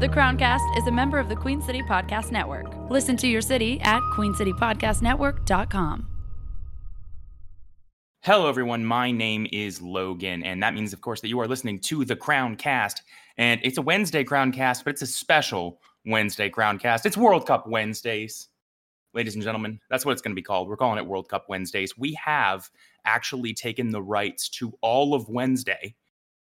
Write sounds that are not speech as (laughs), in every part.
The Crowncast is a member of the Queen City Podcast Network. Listen to your city at queencitypodcastnetwork.com. Hello, everyone. My name is Logan, and that means, of course, that you are listening to the Crown Cast. And it's a Wednesday Crown Cast, but it's a special Wednesday Crown Cast. It's World Cup Wednesdays, ladies and gentlemen. That's what it's going to be called. We're calling it World Cup Wednesdays. We have actually taken the rights to all of Wednesday,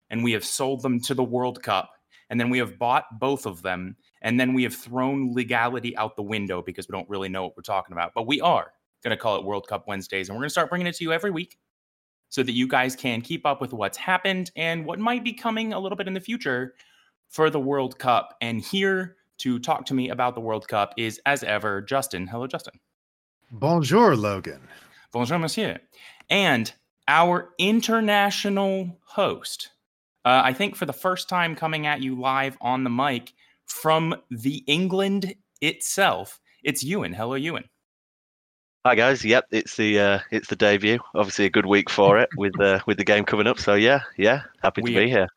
and we have sold them to the World Cup. And then we have bought both of them, and then we have thrown legality out the window because we don't really know what we're talking about. But we are going to call it World Cup Wednesdays, and we're going to start bringing it to you every week so that you guys can keep up with what's happened and what might be coming a little bit in the future for the World Cup. And here to talk to me about the World Cup is, as ever, Justin. Hello, Justin. Bonjour, Logan. Bonjour, monsieur. And our international host, uh, I think for the first time coming at you live on the mic from the England itself, it's Ewan. Hello, Ewan. Hi guys. Yep, it's the uh, it's the debut. Obviously, a good week for it with uh, with the game coming up. So yeah, yeah, happy to We- be here.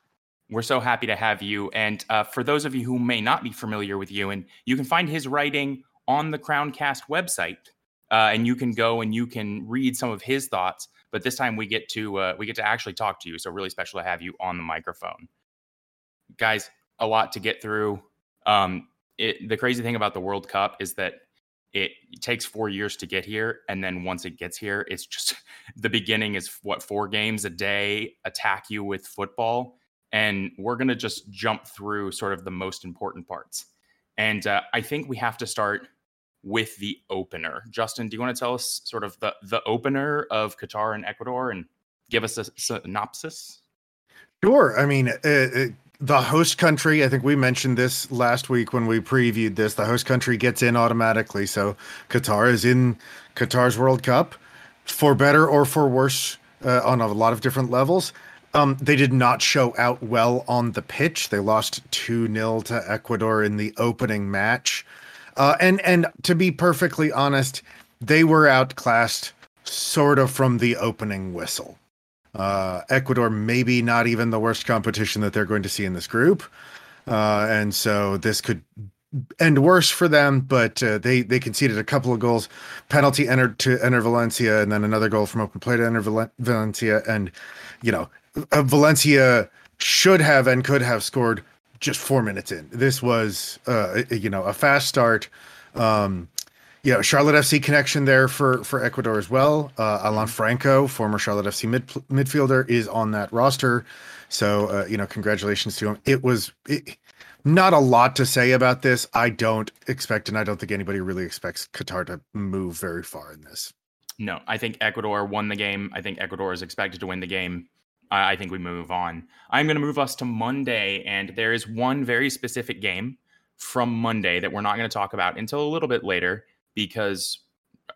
We're so happy to have you. And uh, for those of you who may not be familiar with Ewan, you can find his writing on the Crowncast website, uh, and you can go and you can read some of his thoughts. But this time we get to uh, we get to actually talk to you. So really special to have you on the microphone, guys. A lot to get through. Um, it, the crazy thing about the World Cup is that it takes four years to get here, and then once it gets here, it's just (laughs) the beginning is what four games a day attack you with football and we're going to just jump through sort of the most important parts. And uh, I think we have to start with the opener. Justin, do you want to tell us sort of the the opener of Qatar and Ecuador and give us a synopsis? Sure. I mean, uh, uh, the host country, I think we mentioned this last week when we previewed this. The host country gets in automatically. So Qatar is in Qatar's World Cup for better or for worse uh, on a lot of different levels. Um, they did not show out well on the pitch. They lost 2 0 to Ecuador in the opening match. Uh, and, and to be perfectly honest, they were outclassed sort of from the opening whistle. Uh, Ecuador, maybe not even the worst competition that they're going to see in this group. Uh, and so this could end worse for them, but uh, they they conceded a couple of goals, penalty entered to Enner Valencia, and then another goal from open play to Enner Val- Valencia, and you know uh, Valencia should have and could have scored just four minutes in. This was uh, you know a fast start. Um, you know, Charlotte FC connection there for for Ecuador as well. Uh, Alan Franco, former Charlotte FC mid, midfielder, is on that roster. So, uh, you know, congratulations to him. It was it, not a lot to say about this. I don't expect, and I don't think anybody really expects Qatar to move very far in this. No, I think Ecuador won the game. I think Ecuador is expected to win the game. I think we move on. I'm going to move us to Monday, and there is one very specific game from Monday that we're not going to talk about until a little bit later because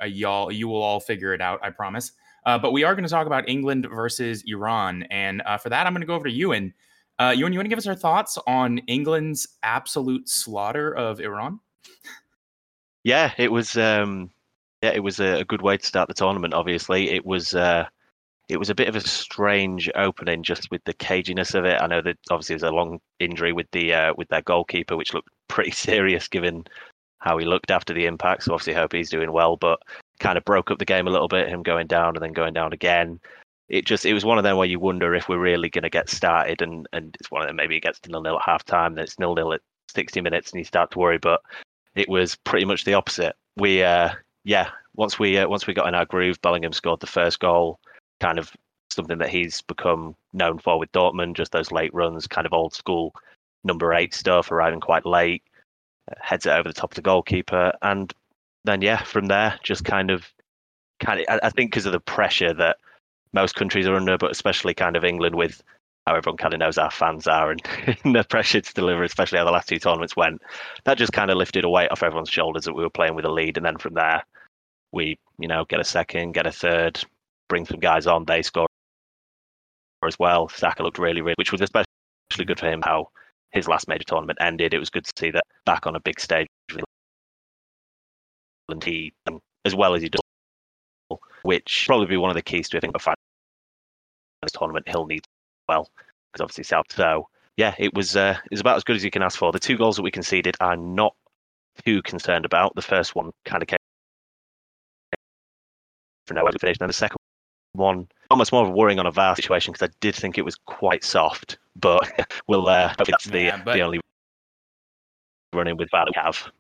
uh, y'all you will all figure it out. I promise. Uh, but we are going to talk about England versus Iran, and uh, for that, I'm going to go over to Ewan. Uh, Ewan, you want to give us our thoughts on England's absolute slaughter of Iran? Yeah, it was. Um, yeah, it was a, a good way to start the tournament. Obviously, it was. Uh, it was a bit of a strange opening, just with the caginess of it. I know that obviously there's a long injury with the uh, with their goalkeeper, which looked (laughs) pretty serious given how he looked after the impact. So obviously, hope he's doing well, but kind of broke up the game a little bit. Him going down and then going down again. It just it was one of them where you wonder if we're really going to get started, and and it's one of them maybe it gets to nil nil at half time, then it's nil nil at 60 minutes, and you start to worry. But it was pretty much the opposite. We uh yeah, once we uh, once we got in our groove, Bellingham scored the first goal, kind of something that he's become known for with Dortmund, just those late runs, kind of old school number eight stuff, arriving quite late, uh, heads it over the top of the goalkeeper, and then yeah, from there, just kind of, kind of, I, think because of the pressure that most countries are under, but especially kind of England with how everyone kind of knows our fans are and, (laughs) and the pressure to deliver, especially how the last two tournaments went, that just kind of lifted a weight off everyone's shoulders that we were playing with a lead, and then from there, we you know get a second, get a third, bring some guys on, they score as well. Saka looked really, really, which was especially good for him. How his last major tournament ended. It was good to see that back on a big stage. And he, um, as well as he does, which probably be one of the keys to I think a this tournament he'll need well because obviously South. So yeah, it was uh, it was about as good as you can ask for. The two goals that we conceded are not too concerned about. The first one kind of came for nowhere to finish. And the second one, almost more of a worrying on a VAR situation because I did think it was quite soft. But (laughs) we'll uh, that's the, Yeah, but- the only running with VAR we have.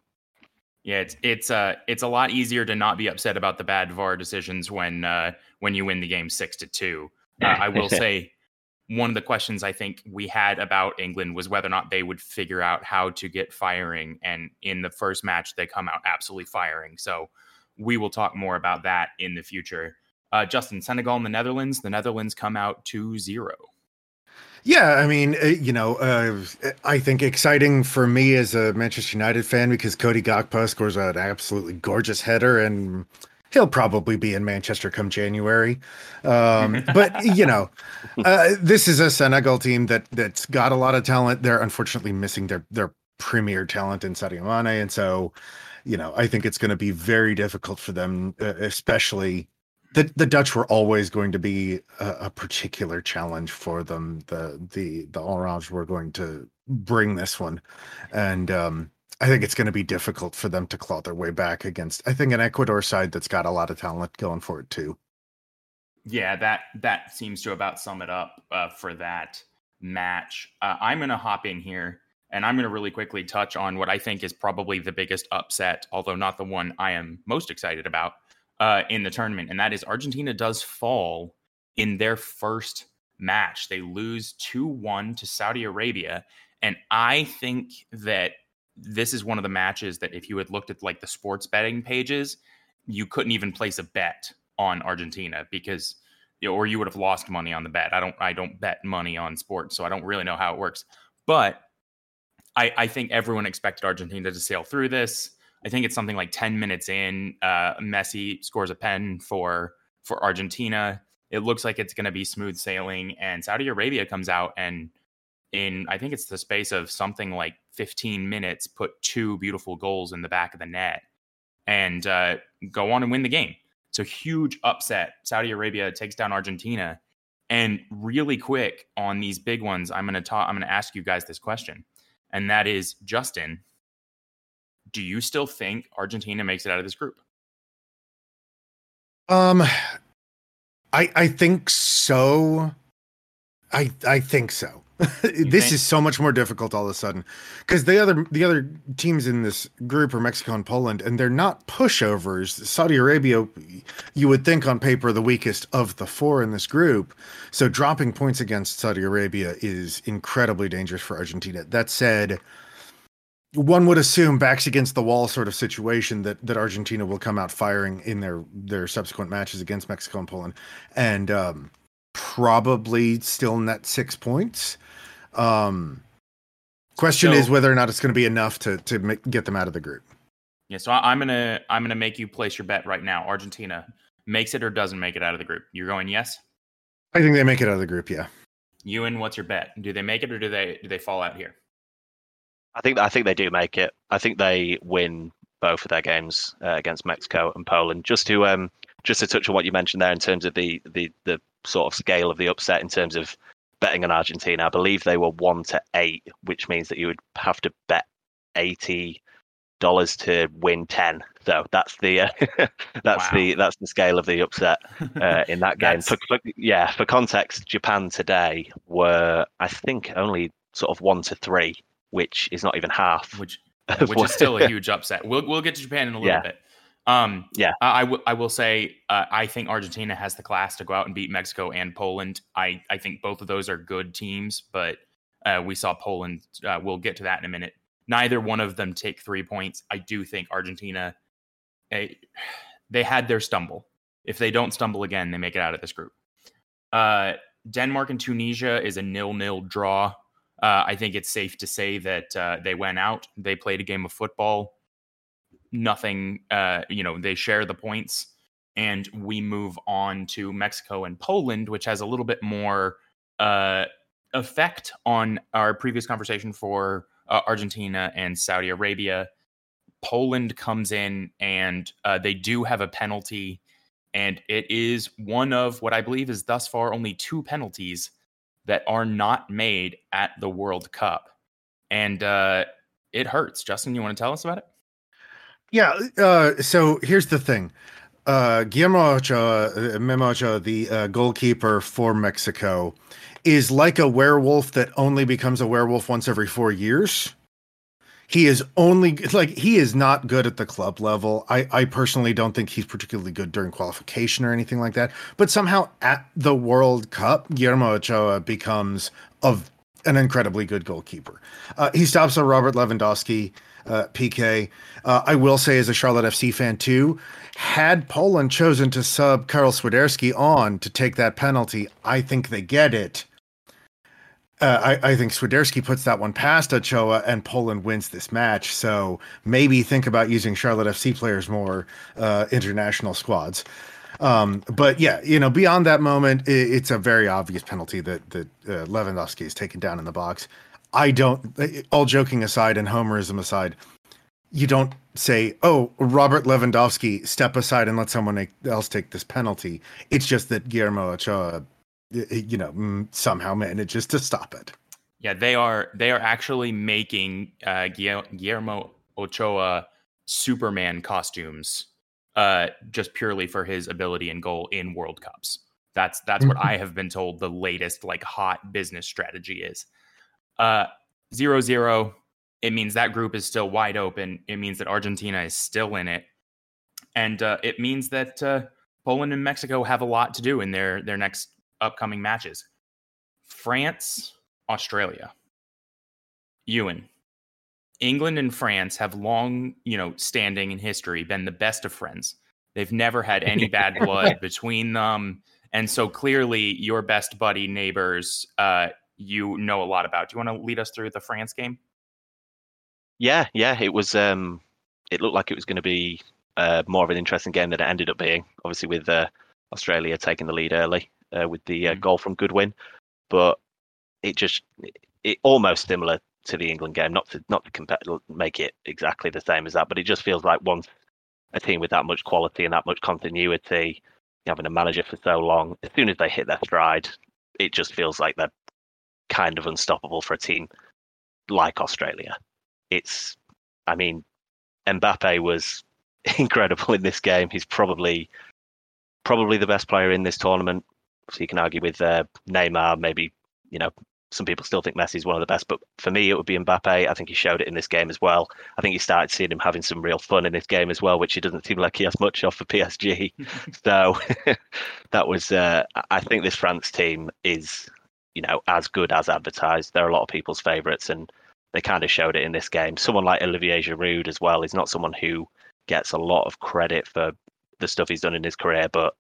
Yeah, it's it's uh it's a lot easier to not be upset about the bad VAR decisions when uh when you win the game six to two. Uh, I will (laughs) say one of the questions I think we had about England was whether or not they would figure out how to get firing, and in the first match they come out absolutely firing. So we will talk more about that in the future. Uh, Justin, Senegal and the Netherlands. The Netherlands come out 2-0. Yeah, I mean, uh, you know, uh, I think exciting for me as a Manchester United fan because Cody Gakpo scores an absolutely gorgeous header, and he'll probably be in Manchester come January. Um, (laughs) but you know, uh, this is a Senegal team that that's got a lot of talent. They're unfortunately missing their their premier talent in Sadio Mane, and so you know, I think it's going to be very difficult for them, uh, especially the the Dutch were always going to be a, a particular challenge for them. The the the Orange were going to bring this one, and um, I think it's going to be difficult for them to claw their way back against. I think an Ecuador side that's got a lot of talent going for it too. Yeah, that that seems to about sum it up uh, for that match. Uh, I'm going to hop in here and I'm going to really quickly touch on what I think is probably the biggest upset, although not the one I am most excited about uh, in the tournament, and that is Argentina does fall in their first match. They lose 2 1 to Saudi Arabia. And I think that this is one of the matches that if you had looked at like the sports betting pages, you couldn't even place a bet on Argentina because or you would have lost money on the bet. I don't I don't bet money on sports, so I don't really know how it works. But I, I think everyone expected Argentina to sail through this. I think it's something like 10 minutes in, uh, Messi scores a pen for for Argentina. It looks like it's going to be smooth sailing, and Saudi Arabia comes out and in I think it's the space of something like 15 minutes, put two beautiful goals in the back of the net and uh, go on and win the game. So huge upset. Saudi Arabia takes down Argentina, and really quick on these big ones, I'm going to talk. I'm going to ask you guys this question, and that is Justin do you still think Argentina makes it out of this group? Um, I I think so. I I think so. (laughs) this think? is so much more difficult all of a sudden because the other the other teams in this group are Mexico and Poland, and they're not pushovers. Saudi Arabia, you would think on paper the weakest of the four in this group. So dropping points against Saudi Arabia is incredibly dangerous for Argentina. That said, one would assume backs against the wall sort of situation that that Argentina will come out firing in their their subsequent matches against Mexico and Poland, and um, probably still net six points. Um, question So- is whether or not it's going to be enough to to make, get them out of the group. Yeah, so I- I'm gonna I'm gonna make you place your bet right now. Argentina makes it or doesn't make it out of the group. You're going yes. I think they make it out of the group. Yeah. Ewan, what's your bet? Do they make it or do they do they fall out here? I think I think they do make it. I think they win both of their games uh, against Mexico and Poland. Just to um, just to touch on what you mentioned there in terms of the the the sort of scale of the upset in terms of betting on Argentina. I believe they were one to eight, which means that you would have to bet eighty dollars to win ten. So that's the uh, (laughs) that's Wow. the that's the scale of the upset uh, (laughs) in that game. For, for, yeah, for context, Japan today were I think only sort of one to three, which is not even half. which (laughs) which what- is still a (laughs) huge upset. We'll we'll get to Japan in a little Yeah. bit. Um, Yeah. I I will- say uh, I think Argentina has the class to go out and beat Mexico and Poland. I I think both of those are good teams, but uh, we saw Poland. Uh, we'll get to that in a minute. Neither one of them take three points. I do think Argentina. eh, they had their stumble. If they don't stumble again, they make it out of this group. Uh, Denmark and Tunisia is a nil-nil draw. Uh, I think it's safe to say that uh, they went out, they played a game of football. Nothing, uh, you know, they share the points, and we move on to Mexico and Poland, which has a little bit more uh, effect on our previous conversation for uh, Argentina and Saudi Arabia. Poland comes in, and uh, they do have a penalty, and it is one of what I believe is thus far only two penalties that are not made at the World Cup. And uh, it hurts. Justin, you want to tell us about it? Yeah. Uh, so here's the thing. Uh, Guillermo uh, Ochoa, the uh, goalkeeper for Mexico, is like a werewolf that only becomes a werewolf once every four years. He is only like he is not good at the club level. I, I personally don't think he's particularly good during qualification or anything like that. But somehow at the World Cup, Guillermo Ochoa becomes of an incredibly good goalkeeper. Uh, he stops a Robert Lewandowski uh, PK. Uh, I will say, as a Charlotte FC fan too, had Poland chosen to sub Karol Swiderski on to take that penalty, I think they get it. Uh, I, I, think Swiderski puts that one past Ochoa and Poland wins this match. So maybe think about using Charlotte FC players more, uh, international squads. Um, but yeah, you know, beyond that moment, it, it's a very obvious penalty that that uh, Lewandowski is taken down in the box. I don't. All joking aside and homerism aside, you don't say, "Oh, Robert Lewandowski, step aside and let someone else take this penalty." It's just that Guillermo Ochoa, you know, somehow manages to stop it. Yeah, they are. They are actually making uh, Guillermo Ochoa Superman costumes, uh, just purely for his ability and goal in World Cups. That's that's what mm-hmm. I have been told. The latest like hot business strategy is. Uh, zero zero. It means that group is still wide open. It means that Argentina is still in it, and uh, it means that uh, Poland and Mexico have a lot to do in their their next upcoming matches. France, Australia, Ewan, England and France have long, you know, standing in history been the best of friends. They've never had any (laughs) bad blood between them. And so clearly your best buddy neighbors uh, you know a lot about. Do you want to lead us through the France game? Yeah, yeah, it was. Um, it looked like it was going to be uh, more of an interesting game than it ended up being. Obviously, with uh, Australia taking the lead early uh, with the uh, mm-hmm. goal from Goodwin, but it just it almost similar to the England game. Not to not to compare, make it exactly the same as that, but it just feels like once a team with that much quality and that much continuity, having a manager for so long, as soon as they hit their stride, it just feels like they're kind of unstoppable for a team like Australia. It's, I mean, Mbappe was (laughs) incredible in this game. He's probably probably the best player in this tournament. So you can argue with uh, Neymar, maybe you know some people still think Messi is one of the best, but for me, it would be Mbappe. I think he showed it in this game as well. I think you started seeing him having some real fun in this game as well, which he doesn't seem like he has much of for PSG. (laughs) so (laughs) that was, uh, I think this France team is you know, as good as advertised. They're a lot of people's favourites, and they kind of showed it in this game. Someone like Olivier Giroud as well is not someone who gets a lot of credit for the stuff he's done in his career, but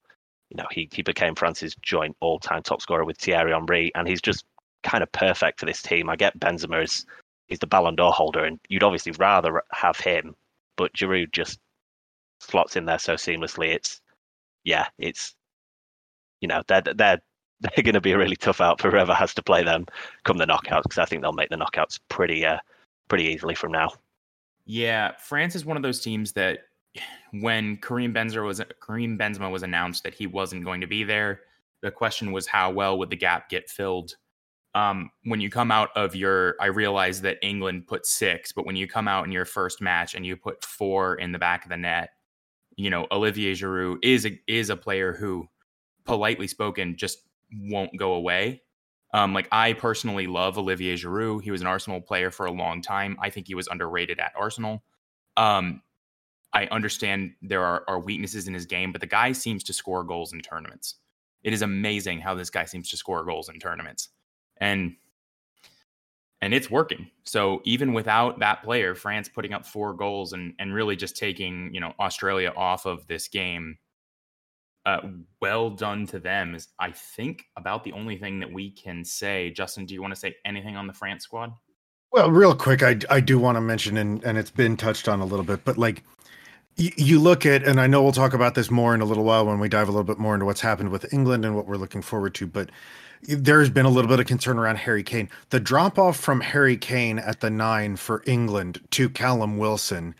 you know, he he became France's joint all-time top scorer with Thierry Henry, and he's just kind of perfect for this team. I get Benzema is he's the Ballon d'Or holder, and you'd obviously rather have him, but Giroud just slots in there so seamlessly. It's yeah, it's you know they're they're (laughs) they're going to be a really tough out for whoever has to play them come the knockouts because I think they'll make the knockouts pretty uh, pretty easily from now. Yeah, France is one of those teams that when Karim Benzema was Karim Benzema was announced that he wasn't going to be there, the question was how well would the gap get filled. Um, when you come out of your, I realize that England put six, but when you come out in your first match and you put four in the back of the net, you know Olivier Giroud is a, is a player who, politely spoken, just won't go away. Um, like I personally love Olivier Giroud. He was an Arsenal player for a long time. I think he was underrated at Arsenal. Um, I understand there are, are weaknesses in his game, but the guy seems to score goals in tournaments. It is amazing how this guy seems to score goals in tournaments, and and it's working. So even without that player, France putting up four goals and and really just taking you know Australia off of this game uh, well done to them is, I think, about the only thing that we can say. Justin, do you want to say anything on the France squad? Well, real quick, I, I do want to mention, and, and it's been touched on a little bit, but like you look at, and I know we'll talk about this more in a little while when we dive a little bit more into what's happened with England and what we're looking forward to, but there's been a little bit of concern around Harry Kane. The drop off from Harry Kane at the nine for England to Callum Wilson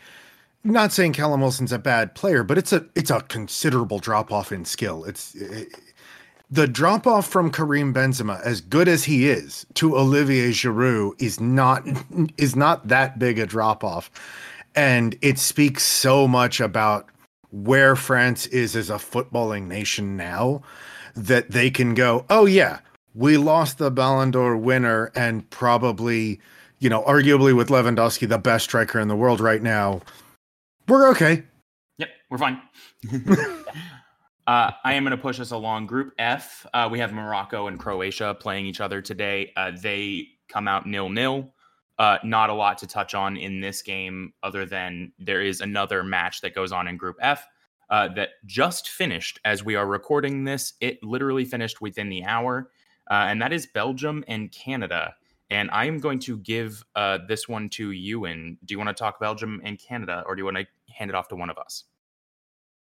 not saying Callum Wilson's a bad player, but it's a it's a considerable drop off in skill. It's it, the drop off from Karim Benzema, as good as he is, to Olivier Giroud is not is not that big a drop off, and it speaks so much about where France is as a footballing nation now that they can go, oh yeah, we lost the Ballon d'Or winner and probably, you know, arguably with Lewandowski the best striker in the world right now. We're okay. Yep, we're fine. (laughs) Uh, I am going to push us along. Group F, uh, we have Morocco and Croatia playing each other today. Uh, they come out nil nil. Uh, not a lot to touch on in this game, other than there is another match that goes on in Group F uh, that just finished as we are recording this. It literally finished within the hour, uh, and that is Belgium and Canada. And I am going to give this one to you. And do you want to talk Belgium and Canada, or do you want to hand it off to one of us?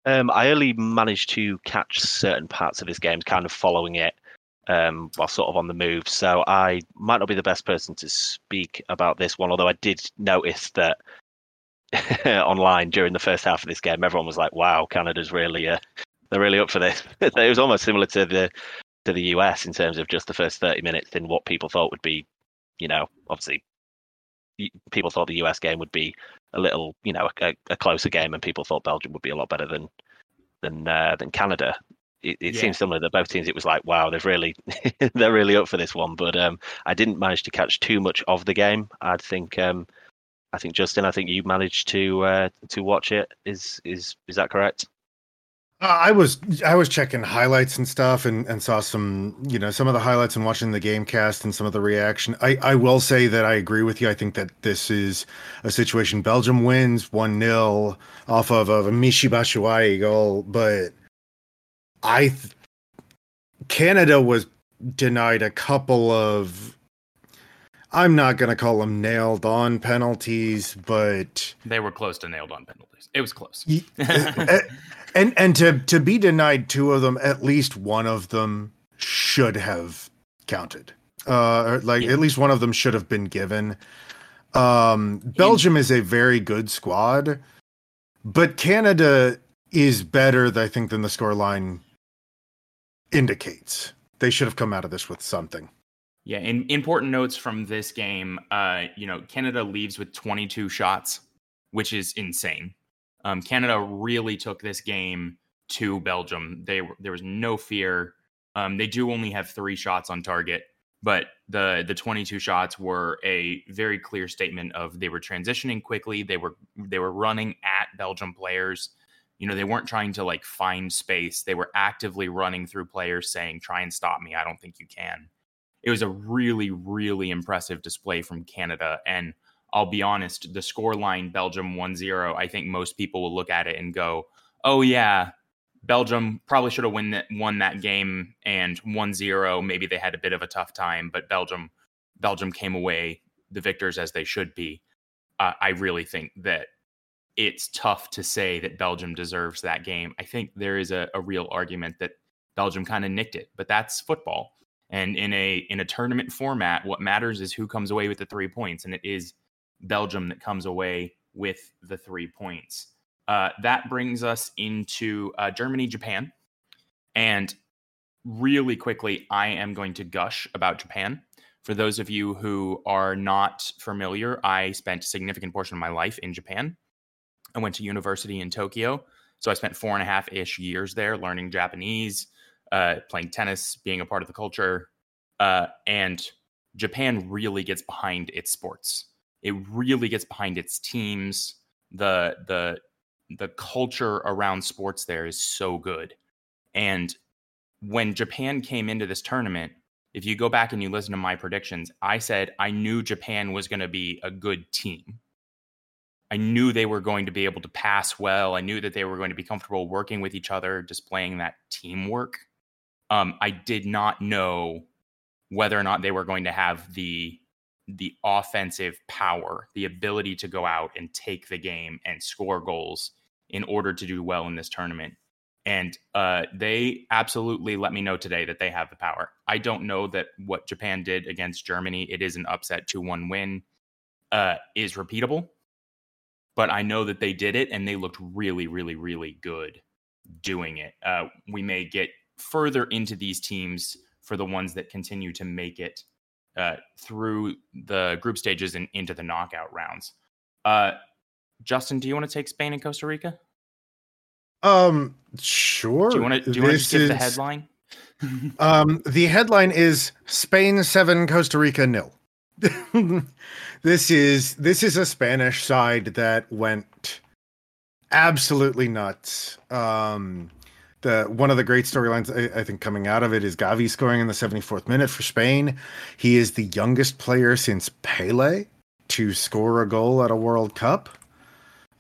Um, I only managed to catch certain parts of this game, kind of following it um, while sort of on the move. So I might not be the best person to speak about this one, although I did notice that (laughs) online during the first half of this game, everyone was like, "Wow, Canada's really uh, they're really up for this." (laughs) it was almost similar to the to the US in terms of just the first 30 minutes in what people thought would be, you know, obviously people thought the US game would be a little, you know, a, a closer game, and people thought Belgium would be a lot better than than uh, than Canada. It, it yeah. seems similar that both teams. It was like, wow, they've really (laughs) they're really up for this one. But um, I didn't manage to catch too much of the game. I think um, I think Justin, I think you managed to uh, to watch it. Is is is that correct? I was I was checking highlights and stuff and, and saw some you know some of the highlights and watching the game cast and some of the reaction. I, I will say that I agree with you. I think that this is a situation Belgium wins one 0 off of, of a Michy Batshuayi goal, but I th- Canada was denied a couple of I'm not gonna call them nailed on penalties, but they were close to nailed on penalties. It was close. (laughs) and and to to be denied two of them, at least one of them should have counted. Uh, like yeah. at least one of them should have been given. Um, Belgium is a very good squad, but Canada is better, I think, than the scoreline indicates. They should have come out of this with something. Yeah, and important notes from this game. Uh, you know, Canada leaves with 22 shots, which is insane. Um, Canada really took this game to Belgium. They there was no fear. Um, they do only have three shots on target, but the the 22 shots were a very clear statement of they were transitioning quickly. They were they were running at Belgium players. You know, they weren't trying to like find space. They were actively running through players saying, "Try and stop me. I don't think you can." It was a really really impressive display from Canada and I'll be honest, the score line Belgium 1-0, I think most people will look at it and go, "Oh yeah, Belgium probably should have won that, game and 1-0, maybe they had a bit of a tough time, but Belgium Belgium came away the victors as they should be." Uh, I really think that it's tough to say that Belgium deserves that game. I think there is a, a real argument that Belgium kind of nicked it, but that's football. And in a in a tournament format, what matters is who comes away with the three points, and it is Belgium that comes away with the three points. Uh, that brings us into uh, Germany, Japan. And really quickly, I am going to gush about Japan. For those of you who are not familiar, I spent a significant portion of my life in Japan. I went to university in Tokyo. So I spent four and a half ish years there learning Japanese, uh, playing tennis, being a part of the culture. Uh, and Japan really gets behind its sports it really gets behind its teams. The the the culture around sports there is so good. And when Japan came into this tournament, if you go back and you listen to my predictions, I said I knew Japan was going to be a good team. I knew they were going to be able to pass well. I knew that they were going to be comfortable working with each other, displaying that teamwork. Um, I did not know whether or not they were going to have the the offensive power, the ability to go out and take the game and score goals in order to do well in this tournament. And uh, they absolutely let me know today that they have the power. I don't know that what Japan did against Germany, it is an upset 2 1 win, uh, is repeatable. But I know that they did it and they looked really, really, really good doing it. Uh, we may get further into these teams for the ones that continue to make it uh, through the group stages and into the knockout rounds. Uh, Justin, do you want to take Spain and Costa Rica? Um, sure. Do you want to? Do you want to give is, the headline? (laughs) um, the headline is Spain seven, Costa Rica nil. (laughs) this is this is a Spanish side that went absolutely nuts. Um, the one of the great storylines I, I, think coming out of it is Gavi scoring in the 74th minute for Spain. He is the youngest player since Pele to score a goal at a World Cup,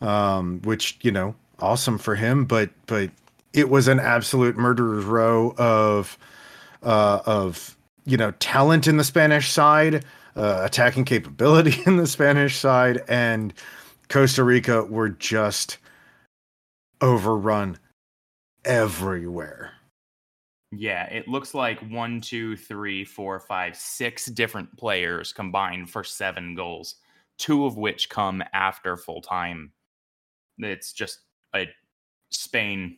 um, which you know, awesome for him. But but it was an absolute murderer's row of uh, of you know talent in the Spanish side, uh, attacking capability (laughs) in the Spanish side, and Costa Rica were just overrun everywhere. Yeah, it looks like one, two, three, four, five, six different players combined for seven goals, two of which come after full time. It's just a Spain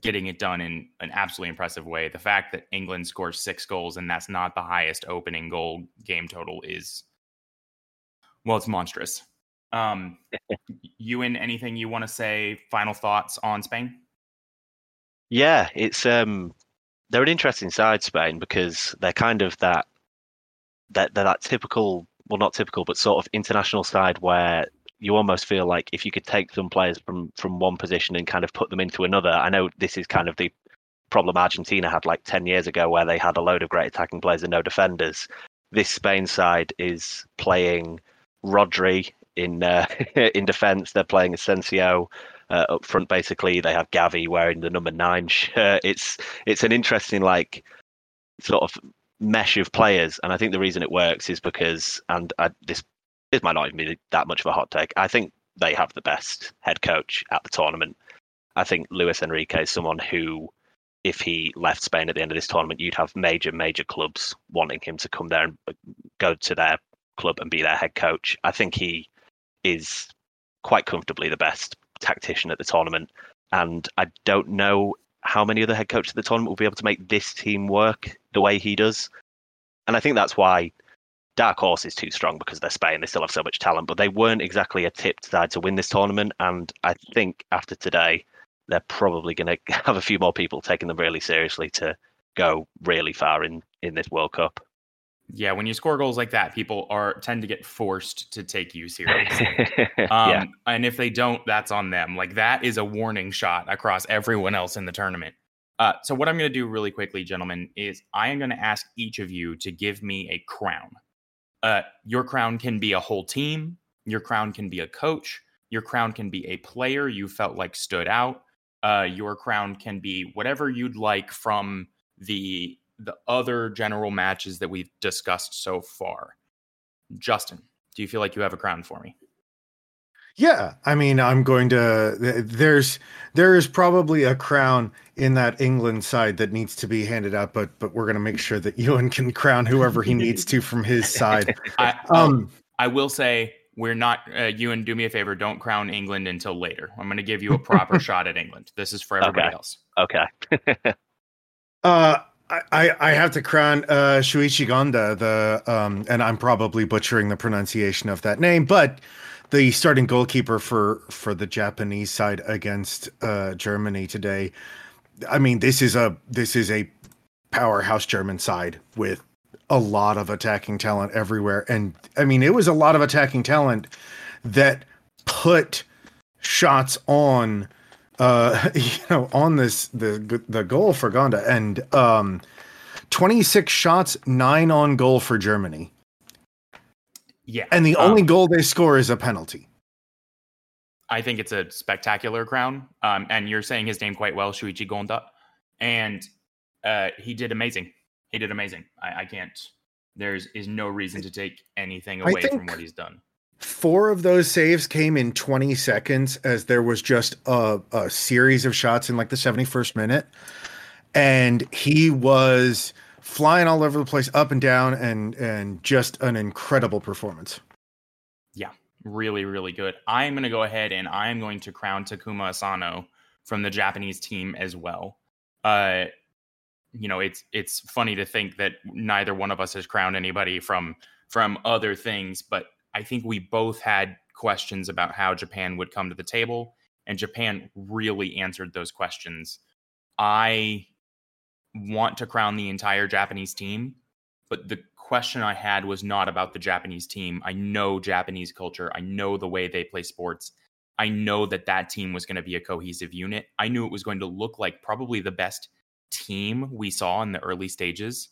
getting it done in an absolutely impressive way. The fact that England scores six goals and that's not the highest opening goal game total is, well, it's monstrous. Um, (laughs) Ewan, anything you want to say? Final thoughts on Spain? Yeah, it's um, they're an interesting side, Spain, because they're kind of that that they're that typical, well, not typical, but sort of international side where you almost feel like if you could take some players from from one position and kind of put them into another. I know this is kind of the problem Argentina had like ten years ago, where they had a load of great attacking players and no defenders. This Spain side is playing Rodri in uh, (laughs) in defence. They're playing Asensio uh, up front. Basically, they have Gavi wearing the number nine (laughs) shirt. It's it's an interesting like sort of mesh of players, and I think the reason it works is because, and I, this this might not even be that much of a hot take. I think they have the best head coach at the tournament. I think Luis Enrique is someone who, if he left Spain at the end of this tournament, you'd have major, major clubs wanting him to come there and go to their club and be their head coach. I think he is quite comfortably the best tactician at the tournament. And I don't know how many other head coaches at the tournament will be able to make this team work the way he does. And I think that's why Dark Horse is too strong because they're Spain. They still have so much talent, but they weren't exactly a tipped side to win this tournament. And I think after today, they're probably going (laughs) to have a few more people taking them really seriously to go really far in in this World Cup. Yeah, when you score goals like that, people are tend to get forced to take you (laughs) seriously. um, yeah. And if they don't, that's on them. Like that is a warning shot across everyone else in the tournament. Uh, so what I'm going to do really quickly, gentlemen, is I am going to ask each of you to give me a crown. Uh, your crown can be a whole team. Your crown can be a coach. Your crown can be a player you felt like stood out. Uh, your crown can be whatever you'd like from the the other general matches that we've discussed so far. Justin, do you feel like you have a crown for me? Yeah, I mean, I'm going to. There's there is probably a crown in that England side that needs to be handed out, but but we're going to make sure that Ewan can crown whoever he needs to from his side. (laughs) I, um, I will say we're not. Uh, Ewan, do me a favor. Don't crown England until later. I'm going to give you a proper (laughs) shot at England. This is for everybody okay. else. Okay. (laughs) uh I, I have to crown uh, Shuichi Gonda, the um, and I'm probably butchering the pronunciation of that name, but the starting goalkeeper for for the Japanese side against uh, Germany today. I mean, this is a this is a powerhouse German side with a lot of attacking talent everywhere, and I mean, it was a lot of attacking talent that put shots on uh, (laughs) you know, on this the the goal for Gonda and um, 26 shots, nine on goal for Germany. Yeah, and the um, only goal they score is a penalty. I think it's a spectacular crown. Um, and you're saying his name quite well, Shuichi Gonda, and uh, he did amazing. He did amazing. I, I can't. There's is no reason to take anything away from what he's done four of those saves came in 20 seconds as there was just a, a, series of shots in like the 71st minute and he was flying all over the place up and down and and just an incredible performance. Yeah really really good. I'm going to go ahead and i'm going to crown takuma asano from the japanese team as well. Uh you know, it's it's funny to think that neither one of us has crowned anybody from from other things, but I think we both had questions about how Japan would come to the table, and Japan really answered those questions. I want to crown the entire Japanese team, but the question I had was not about the Japanese team. I know Japanese culture, I know the way they play sports. I know that that team was going to be a cohesive unit. I knew it was going to look like probably the best team we saw in the early stages.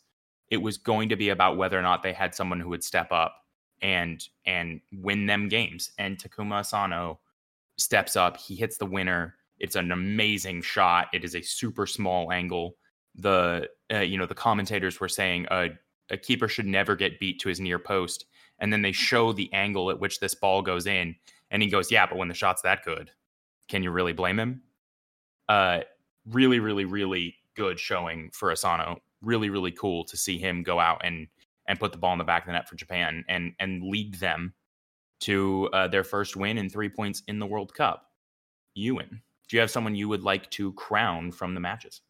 It was going to be about whether or not they had someone who would step up and and win them games. And Takuma Asano steps up. He hits the winner. It's an amazing shot. It is a super small angle. The uh, you know the commentators were saying a a keeper should never get beat to his near post, and then they show the angle at which this ball goes in, and he goes, "Yeah, but when the shot's that good, can you really blame him?" Uh, really, really, really good showing for Asano. Really, really cool to see him go out and and put the ball in the back of the net for Japan and and lead them to uh, their first win and three points in the World Cup. Ewan, do you have someone you would like to crown from the matches?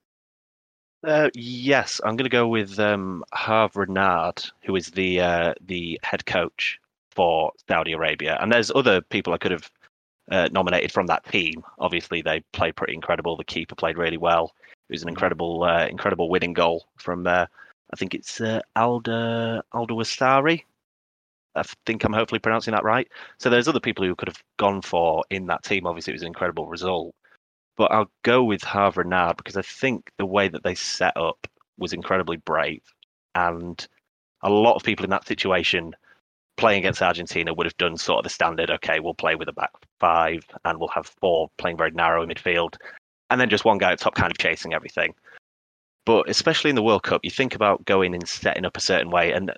Uh, yes, I'm going to go with um, Hervé Renard, who is the uh, the head coach for Saudi Arabia. And there's other people I could have uh, nominated from that team. Obviously, they played pretty incredible. The keeper played really well. It was an incredible, uh, incredible winning goal from uh, I think it's Alda Alda Wasari. I think I'm hopefully pronouncing that right. So there's other people who could have gone for in that team. Obviously, it was an incredible result. But I'll go with Hervé Renard because I think the way that they set up was incredibly brave. And a lot of people in that situation playing against Argentina would have done sort of the standard, okay, we'll play with a back five and we'll have four playing very narrow in midfield. And then just one guy at top kind of chasing everything. But especially in the World Cup, you think about going and setting up a certain way. And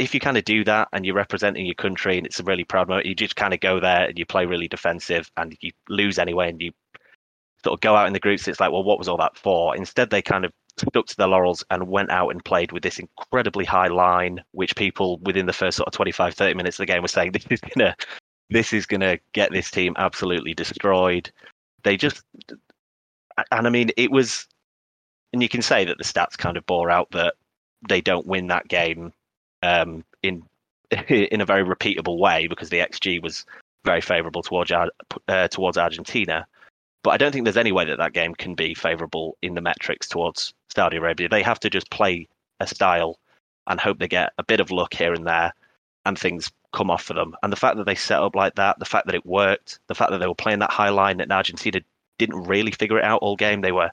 if you kind of do that and you're representing your country and it's a really proud moment, you just kind of go there and you play really defensive and you lose anyway and you sort of go out in the groups. It's like, well, what was all that for? Instead, they kind of stuck to their laurels and went out and played with this incredibly high line, which people within the first sort of 25, 30 minutes of the game were saying, (laughs) this is gonna, this is gonna get this team absolutely destroyed. They just, and I mean, it was, and you can say that the stats kind of bore out that they don't win that game um, in (laughs) in a very repeatable way because the xG was very favourable towards uh, towards Argentina. But I don't think there's any way that that game can be favourable in the metrics towards Saudi Arabia. They have to just play a style and hope they get a bit of luck here and there and things come off for them. And the fact that they set up like that, the fact that it worked, the fact that they were playing that high line and Argentina didn't really figure it out all game. They were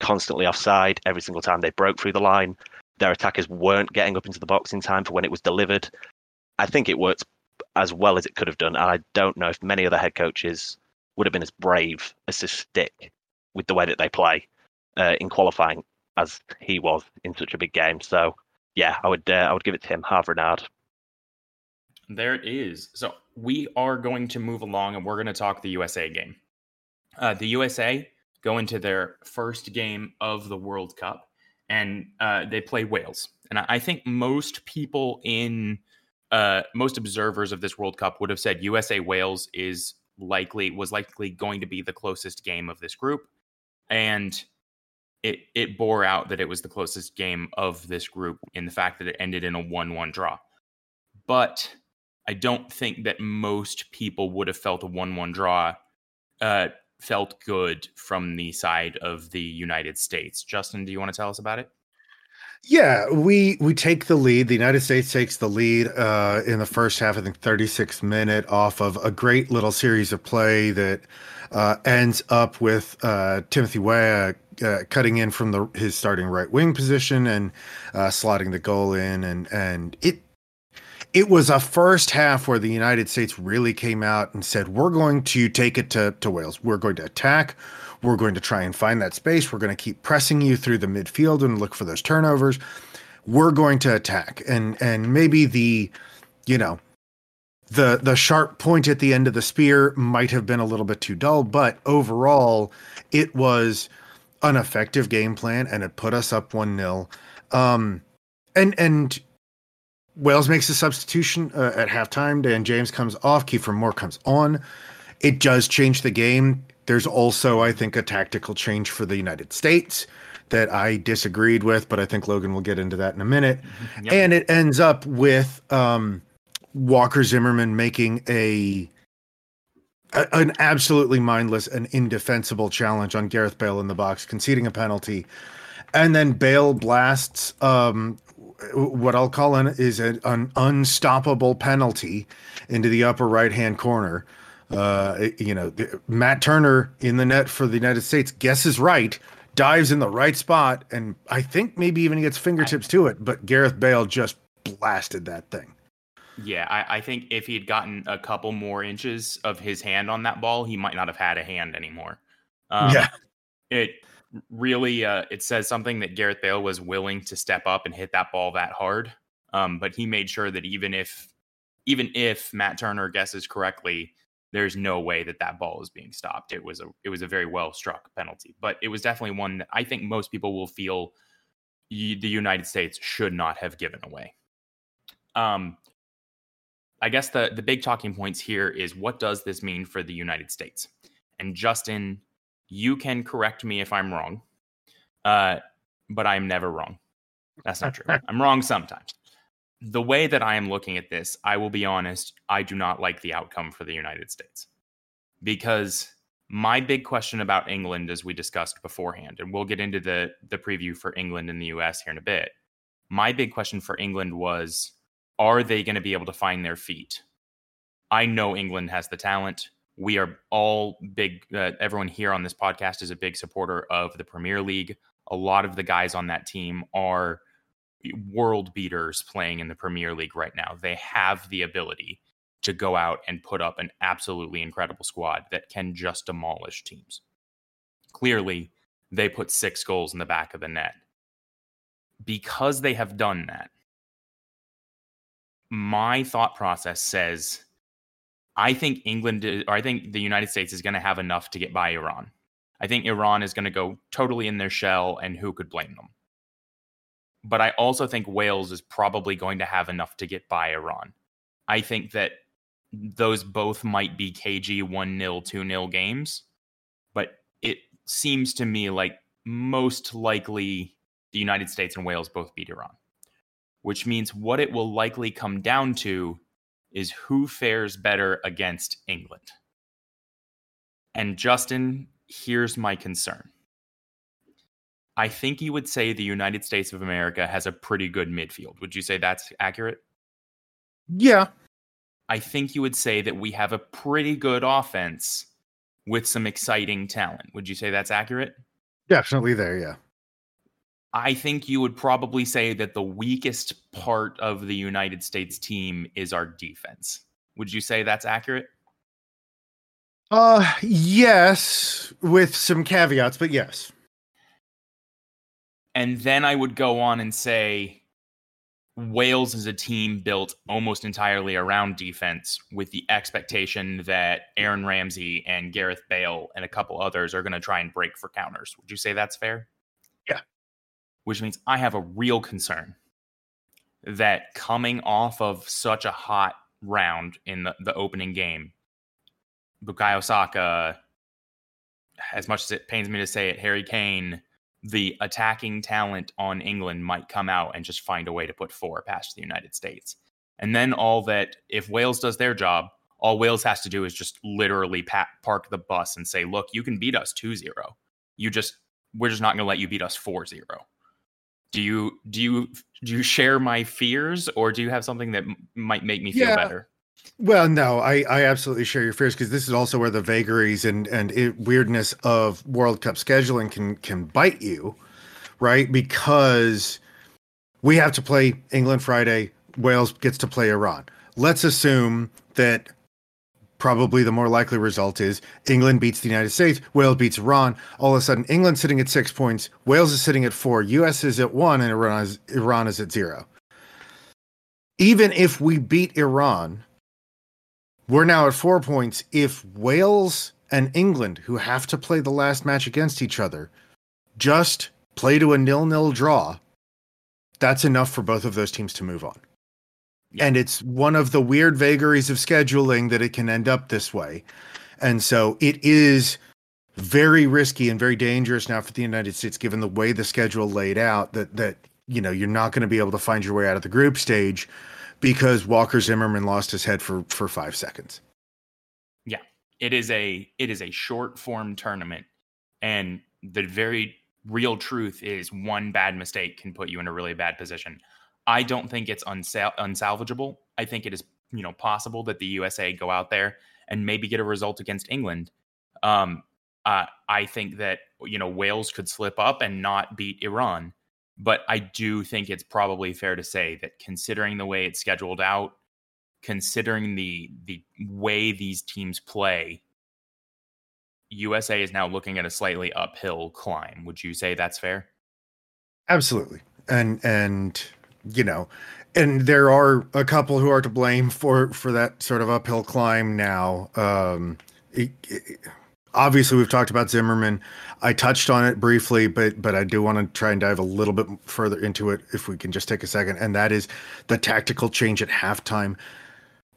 constantly offside every single time they broke through the line. Their attackers weren't getting up into the box in time for when it was delivered. I think it worked as well as it could have done. And I don't know if many other head coaches would have been as brave as to stick with the way that they play uh, in qualifying as he was in such a big game. So yeah, I would uh, I would give it to him, Hervé Renard. There it is. So we are going to move along, and we're going to talk the USA game. Uh, the USA go into their first game of the World Cup, and uh, they play Wales. And I think most people in uh, most observers of this World Cup would have said USA Wales is likely was likely going to be the closest game of this group, and it it bore out that it was the closest game of this group in the fact that it ended in a one-one draw. But I don't think that most people would have felt a one-one draw uh, felt good from the side of the United States. Justin, do you want to tell us about it? Yeah, we we take the lead. The United States takes the lead uh, in the first half. I think 36th minute off of a great little series of play that uh, ends up with uh, Timothy Weah uh, cutting in from the his starting right wing position and uh, slotting the goal in, and and it it was a first half where the United States really came out and said, "We're going to take it to to Wales. We're going to attack. We're going to try and find that space. We're going to keep pressing you through the midfield and look for those turnovers. We're going to attack. And and maybe the, you know, the the sharp point at the end of the spear might have been a little bit too dull, but overall, it was an effective game plan and it put us up 1-0. Um and and Wales makes a substitution uh, at halftime. Dan James comes off. Kiefer Moore comes on. It does change the game. There's also, I think, a tactical change for the United States. that I disagreed with, but I think Logan will get into that in a minute. Mm-hmm. Yep. And it ends up with um, Walker Zimmerman making a, a an absolutely mindless and indefensible challenge on Gareth Bale in the box, conceding a penalty, and then Bale blasts um, what I'll call an is an unstoppable penalty into the upper right hand corner. Uh, you know, Matt Turner in the net for the United States guesses right, dives in the right spot, and I think maybe even gets fingertips to it. But Gareth Bale just blasted that thing. Yeah, I, I think if he had gotten a couple more inches of his hand on that ball, he might not have had a hand anymore. Um, yeah, it really uh, it says something that Gareth Bale was willing to step up and hit that ball that hard. Um, but he made sure that even if even if Matt Turner guesses correctly, there's no way that that ball is being stopped. It was a it was a very well struck penalty, but it was definitely one that I think most people will feel y- the United States should not have given away. Um, I guess the the big talking points here is what does this mean for the United States? And Justin, you can correct me if I'm wrong, uh, but I'm never wrong. That's not true. (laughs) I'm wrong sometimes the way that I am looking at this, I will be honest, I do not like the outcome for the United States. Because my big question about England, as we discussed beforehand, and we'll get into the, the preview for England and the US here in a bit. My big question for England was are they going to be able to find their feet? I know England has the talent. We are all big, uh, everyone here on this podcast is a big supporter of the Premier League. A lot of the guys on that team are world beaters playing in the Premier League right now. They have the ability to go out and put up an absolutely incredible squad that can just demolish teams. Clearly, they put six goals in the back of the net. Because they have done that, my thought process says I think England or I think the United States is going to have enough to get by Iran. I think Iran is going to go totally in their shell, and who could blame them? But I also think Wales is probably going to have enough to get by Iran. I think that those both might be KG 1 0, 2 0 games, but it seems to me like most likely the United States and Wales both beat Iran, which means what it will likely come down to is who fares better against England. And Justin, here's my concern I think you would say the United States of America has a pretty good midfield. Would you say that's accurate? Yeah. I think you would say that we have a pretty good offense with some exciting talent. Would you say that's accurate? Definitely there, yeah. I think you would probably say that the weakest part of the United States team is our defense. Would you say that's accurate? Uh yes, with some caveats, but yes. And then I would go on and say Wales is a team built almost entirely around defense with the expectation that Aaron Ramsey and Gareth Bale and a couple others are going to try and break for counters. Would you say that's fair? Yeah. Which means I have a real concern that coming off of such a hot round in the, the opening game, Bukayo Saka, as much as it pains me to say it, Harry Kane, the attacking talent on England might come out and just find a way to put four past the United States. And then all that, if Wales does their job, all Wales has to do is just literally pa- park the bus and say, look, you can beat us 2 0. You just, we're just not going to let you beat us 4 0. Do you, do you, do you share my fears or do you have something that m- might make me feel Yeah. better? Well, no, I, I absolutely share your fears because this is also where the vagaries and and it, weirdness of World Cup scheduling can can bite you, right? Because we have to play England Friday, Wales gets to play Iran. Let's assume that probably the more likely result is England beats the United States, Wales beats Iran. All of a sudden, England's sitting at six points, Wales is sitting at four, US is at one, and Iran is Iran is at zero. Even if we beat Iran, we're now at four points. If Wales and England, who have to play the last match against each other, just play to a nil-nil draw, that's enough for both of those teams to move on. Yeah. And it's one of the weird vagaries of scheduling that it can end up this way. And so it is very risky and very dangerous now for the United States, given the way the schedule laid out. That that you know you're not going to be able to find your way out of the group stage because Walker Zimmerman lost his head for for five seconds. Yeah, it is a it is a short form tournament, and the very real truth is one bad mistake can put you in a really bad position. I don't think it's unsal- unsalvageable. I think it is you know possible that the USA go out there and maybe get a result against England. Um, uh, I think that you know Wales could slip up and not beat Iran, but I do think it's probably fair to say that considering the way it's scheduled out, considering the the way these teams play, USA is now looking at a slightly uphill climb. Would you say that's fair? Absolutely, and and you know, and there are a couple who are to blame for for that sort of uphill climb now. Um, it, it, obviously, we've talked about Zimmerman. I touched on it briefly, but but I do want to try and dive a little bit further into it if we can just take a second, and that is the tactical change at halftime.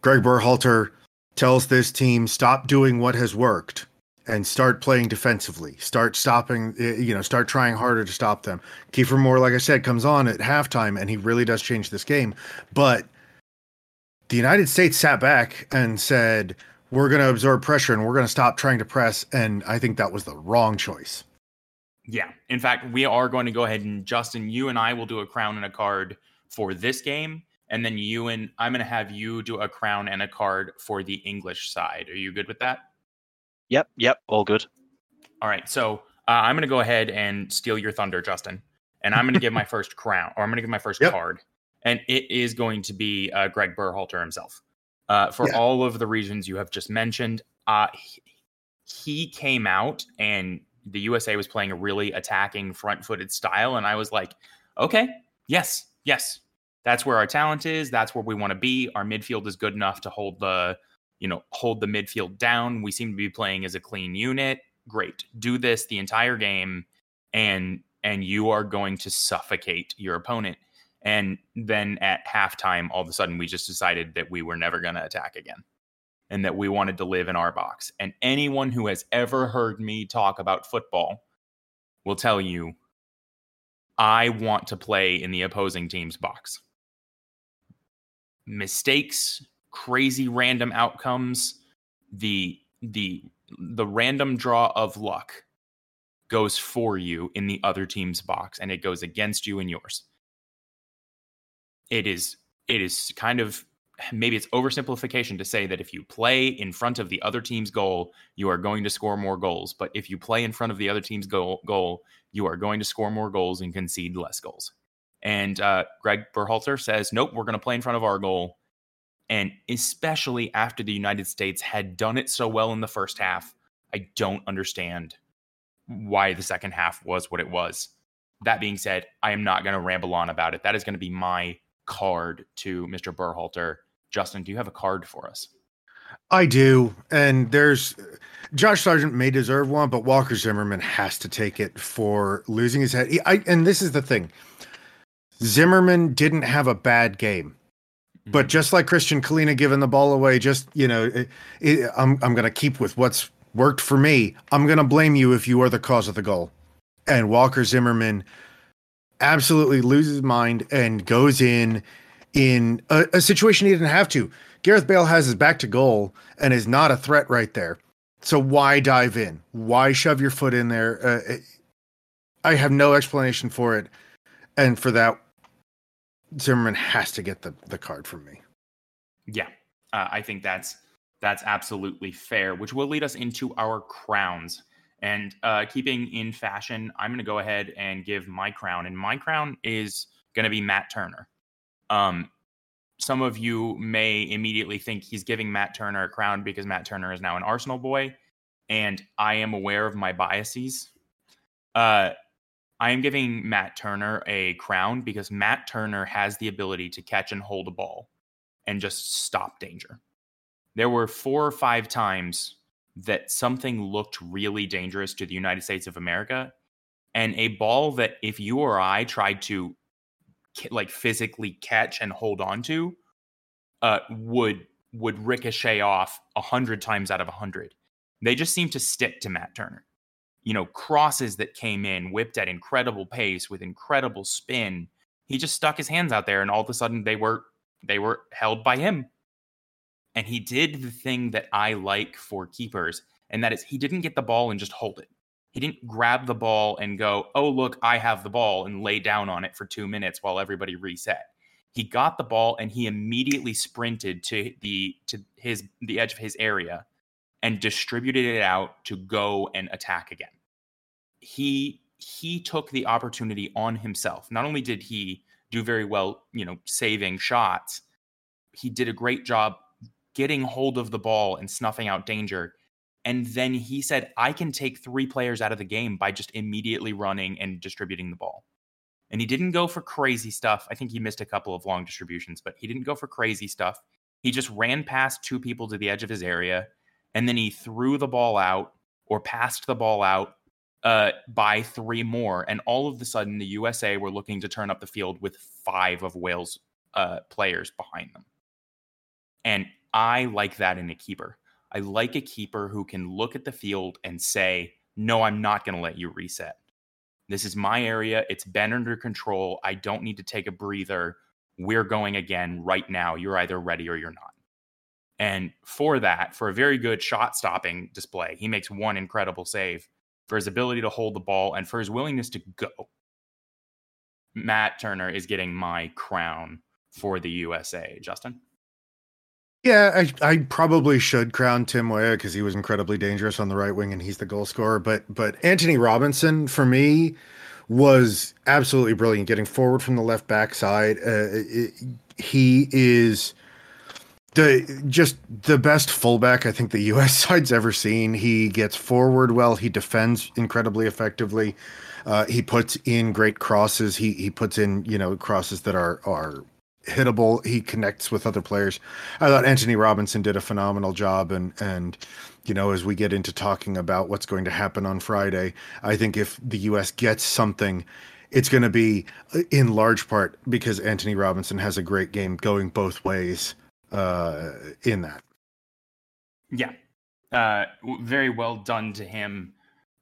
Greg Berhalter tells this team stop doing what has worked and start playing defensively. Start stopping, eh, you know, start trying harder to stop them. Kiefer Moore, like I said, comes on at halftime and he really does change this game. But the United States sat back and said, we're going to absorb pressure and we're going to stop trying to press. And I think that was the wrong choice. Yeah. In fact, we are going to go ahead and Justin, you and I will do a crown and a card for this game. And then you and I'm going to have you do a crown and a card for the English side. Are you good with that? Yep, yep, all good. All right, so uh, I'm going to go ahead and steal your thunder, Justin, and I'm going to give my (laughs) first crown, or I'm going to give my first yep. card, and it is going to be uh, Greg Berhalter himself. Uh, for yeah. all of the reasons you have just mentioned, uh, he, he came out and the USA was playing a really attacking, front-footed style, and I was like, okay, yes, yes, that's where our talent is. That's where we want to be. Our midfield is good enough to hold the you know, hold the midfield down. We seem to be playing as a clean unit. Great. Do this the entire game and and you are going to suffocate your opponent. And then at halftime, all of a sudden we just decided that we were never going to attack again and that we wanted to live in our box. And anyone who has ever heard me talk about football will tell you I want to play in the opposing team's box. Mistakes crazy random outcomes, the the the random draw of luck goes for you in the other team's box and it goes against you in yours. It is it is kind of maybe it's oversimplification to say that if you play in front of the other team's goal, you are going to score more goals. But if you play in front of the other team's goal, goal you are going to score more goals and concede less goals. And uh, Greg Berhalter says, nope, we're going to play in front of our goal and especially after the United States had done it so well in the first half, I don't understand why the second half was what it was. That being said, I am not going to ramble on about it. That is going to be my card to Mr. Berhalter. Justin, do you have a card for us? I do. And there's Josh Sargent may deserve one, but Walker Zimmerman has to take it for losing his head. I, and this is the thing Zimmerman didn't have a bad game. But mm-hmm. just like Christian Kalina giving the ball away, just you know, it, it, I'm I'm gonna keep with what's worked for me. I'm gonna blame you if you are the cause of the goal. And Walker Zimmerman absolutely loses mind and goes in in a, a situation he didn't have to. Gareth Bale has his back to goal and is not a threat right there. So why dive in? Why shove your foot in there? Uh, I have no explanation for it. And for that, Zimmerman has to get the the card from me. Yeah, uh, I think that's that's absolutely fair. Which will lead us into our crowns. And uh, keeping in fashion, I'm going to go ahead and give my crown, and my crown is going to be Matt Turner. Um, some of you may immediately think he's giving Matt Turner a crown because Matt Turner is now an Arsenal boy, and I am aware of my biases. Uh, I am giving Matt Turner a crown because Matt Turner has the ability to catch and hold a ball and just stop danger. There were four or five times that something looked really dangerous to the United States of America and a ball that if you or I tried to like physically catch and hold on to uh, would would ricochet off a hundred times out of a hundred. They just seem to stick to Matt Turner. you know, crosses that came in, whipped at incredible pace with incredible spin. He just stuck his hands out there and all of a sudden they were they were held by him. And he did the thing that I like for keepers, and that is he didn't get the ball and just hold it. He didn't grab the ball and go, "Oh, look, I have the ball," and lay down on it for 2 minutes while everybody reset. He got the ball and he immediately sprinted to the to his the edge of his area and distributed it out to go and attack again. He he took the opportunity on himself. Not only did he do very well, you know, saving shots, he did a great job getting hold of the ball and snuffing out danger. And then he said, I can take three players out of the game by just immediately running and distributing the ball. And he didn't go for crazy stuff. I think he missed a couple of long distributions, but he didn't go for crazy stuff. He just ran past two people to the edge of his area and then he threw the ball out or passed the ball out uh, by three more, and all of a sudden the USA were looking to turn up the field with five of Wales' uh, players behind them. And I like that in a keeper. I like a keeper who can look at the field and say, "No, I'm not going to let you reset. This is my area. It's been under control. I don't need to take a breather. We're going again right now. You're either ready or you're not." And for that, for a very good shot stopping display, he makes one incredible save for his ability to hold the ball and for his willingness to go. Matt Turner is getting my crown for the USA. Justin? Yeah, I, I probably should crown Tim Weah because he was incredibly dangerous on the right wing and he's the goal scorer. But but Antonee Robinson for me was absolutely brilliant getting forward from the left back side. Uh, it, he is the just the best fullback I think the (laughs) U.S. side's ever seen. He gets forward well. He defends incredibly effectively. Uh, he puts in great crosses. He he puts in you know crosses that are are hittable. He connects with other players. I thought Antonee Robinson did a phenomenal job, and and you know as we get into talking about what's going to happen on Friday, I think if the U.S. gets something. It's going to be in large part because Antonee Robinson has a great game going both ways uh, in that. Yeah, uh, very well done to him.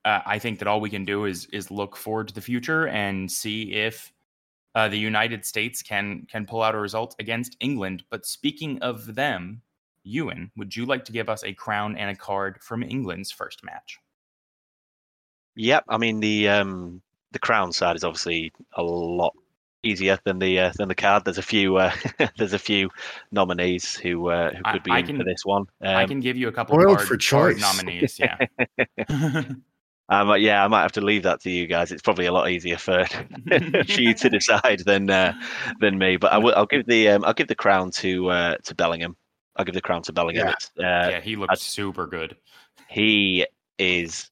Uh, I think that all we can do is is look forward to the future and see if uh, the United States can can pull out a result against England. But speaking of them, Ewan, would you like to give us a crown and a card from England's first match? Yep, I mean the um, the crown side is obviously a lot easier than the uh, than the card. There's a few uh, (laughs) there's a few nominees who uh, who could be I, I in can, for this one. Um, I can give you a couple of card, for choice nominees. Yeah. (laughs) (laughs) um, yeah, I might have to leave that to you guys. It's probably a lot easier for, (laughs) for you to (laughs) decide than uh, than me. But I will. I'll give the um, I'll give the crown to uh, to Bellingham. I'll give the crown to Bellingham. Yeah, uh, yeah he looks I, super good. He is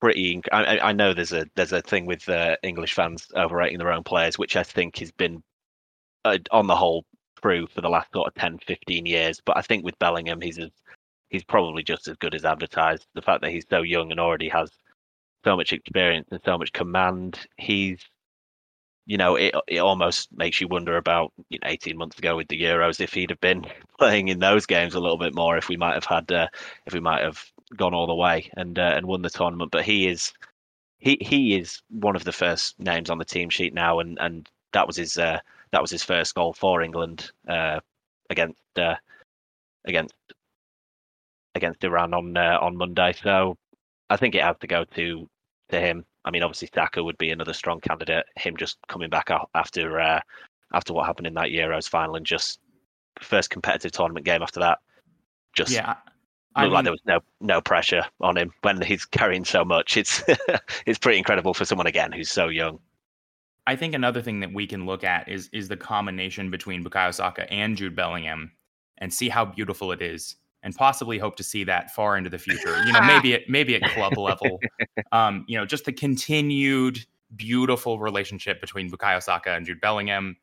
pretty. I, I, know there's a there's a thing with uh, English fans overrating their own players, which I think has been uh, on the whole true for the last sort of 10, 15 years. But I think with Bellingham, he's as, he's probably just as good as advertised. The fact that he's so young and already has so much experience and so much command, he's you know, it it almost makes you wonder about you know, 18 months ago with the Euros if he'd have been (laughs) playing in those games a little bit more, if we might have had, uh, if we might have gone all the way and uh, and won the tournament. But he is he he is one of the first names on the team sheet now, and and that was his uh, that was his first goal for England uh, against uh, against against Iran on uh, on Monday. So I think it has to go to to him. I mean, obviously Saka would be another strong candidate. Him just coming back after uh, after what happened in that Euros final and just first competitive tournament game after that. Just yeah, I mean, like there was no no pressure on him when he's (laughs) carrying so much. It's (laughs) it's pretty incredible for someone again who's so young. I think another thing that we can look at is is the combination between Bukayo Saka and Jude Bellingham, and see how beautiful it is, and possibly hope to see that far into the future. You know, (laughs) maybe at maybe at club level. Um, you know, just the continued beautiful relationship between Bukayo Saka and Jude Bellingham.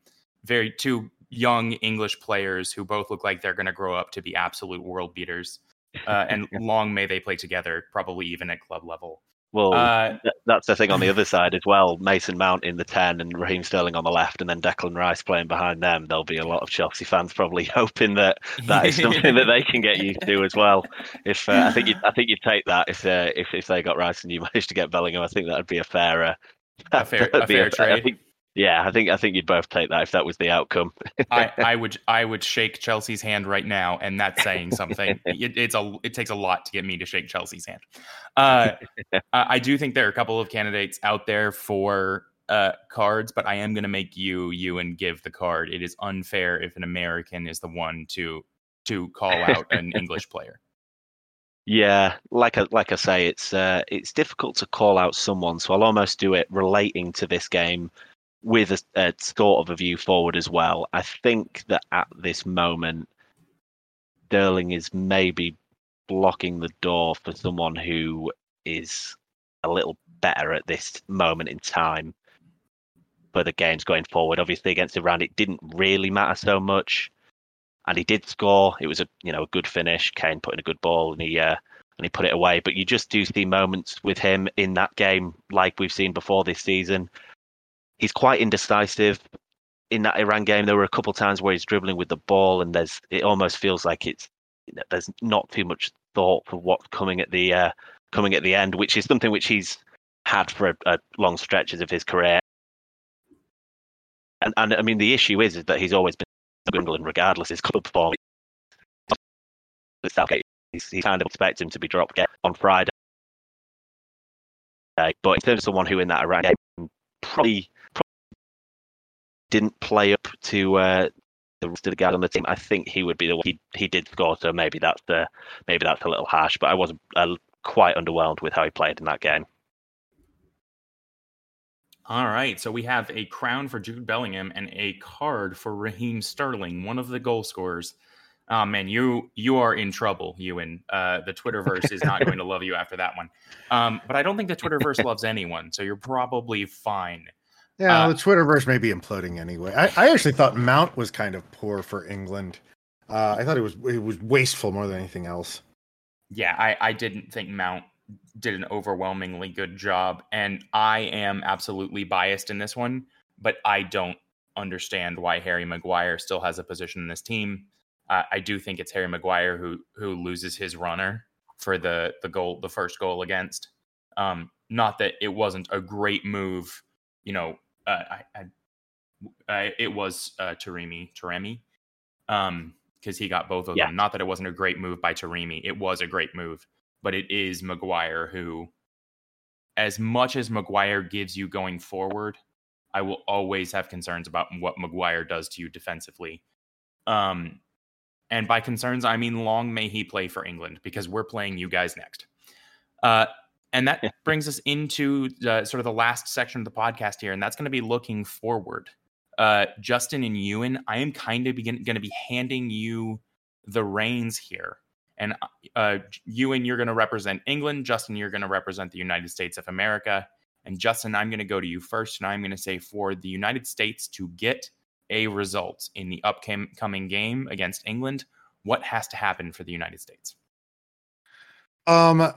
Very two young English players who both look like they're going to grow up to be absolute world beaters uh, and (laughs) long may they play together, probably even at club level. Well, Uh, th- that's the thing on the other side as well. Mason Mount in the 10 and Raheem Sterling on the left, and then Declan Rice playing behind them. There'll be a lot of Chelsea fans probably (laughs) hoping that that is something that they can get used to as well. If uh, I think you, I think you'd take that if uh, if if they got Rice and you (laughs) managed to get Bellingham, I think that would (laughs) be a fair uh, A fair- a that'd fair I trade. think, yeah, I think I think you'd both take that if that was the outcome. (laughs) I, I would I would shake Chelsea's hand right now, and that's saying something. (laughs) it, it's a it takes a lot to get me to shake Chelsea's hand. Uh, I do think there are a couple of candidates out there for uh, cards, but I am going to make you you and give the card. It is unfair if an American is the one to to call out an (laughs) English player. Yeah, like I like I say, it's uh, it's difficult to call out someone, so I'll almost do it relating to this game with a, a sort of a view forward as well. I think that at this moment, Sterling is maybe blocking the door for someone who is a little better at this moment in time for the games going forward. Obviously, against Iran, it didn't really matter so much and he did score. It was a you know a good finish. Kane put in a good ball and he uh, and he put it away. But you just do see moments with him in that game like we've seen before this season. He's quite indecisive. In that Iran game, there were a couple times where he's dribbling with the ball, and there's it almost feels like it's there's not too much thought for what's coming at the uh, coming at the end, which is something which he's had for a, a long stretches of his career. And and I mean the issue is, is that he's always been England regardless his club form. He's, he kind of expect him to be dropped on Friday. But in terms of someone who in that Iran game probably didn't play up to uh, the rest of the guys on the team, I think he would be the one. He he did score, so maybe that's the maybe that's a little harsh. But I was uh, quite underwhelmed with how he played in that game. All right, so we have a crown for Jude Bellingham and a card for Raheem Sterling, one of the goal scorers. Oh man, you you are in trouble, Ewan. Uh, the Twitterverse is not going to love you after that one. Um, but I don't think the Twitterverse (laughs) loves anyone, so you're probably fine. Yeah, Uh, the Twitterverse may be imploding anyway. I, I actually thought Mount was kind of poor for England. Uh, I thought it was it was wasteful more than anything else. Yeah, I, I didn't think Mount did an overwhelmingly good job, and I am absolutely biased in this one, but I don't understand why Harry Maguire still has a position in this team. Uh, I do think it's Harry Maguire who who loses his runner for the the goal, the first goal against. Um, not that it wasn't a great move, you know. Uh, I, I, I it was uh, Taremi, Taremi, um, because he got both of Yeah. them. Not that it wasn't a great move by Taremi, it was a great move, but it is Maguire who, as much as Maguire gives you going forward, I will always have concerns about what Maguire does to you defensively. Um, and by concerns, I mean long may he play for England because we're playing you guys next. Uh, and that brings us into uh, sort of the last section of the podcast here, and that's going to be looking forward. Uh, Justin and Ewan, I am kind of going to be handing you the reins here. And uh, Ewan, you're going to represent England. Justin, you're going to represent the United States of America. And Justin, I'm going to go to you first, and I'm going to say for the United States to get a result in the upcoming game against England, what has to happen for the United States? Um,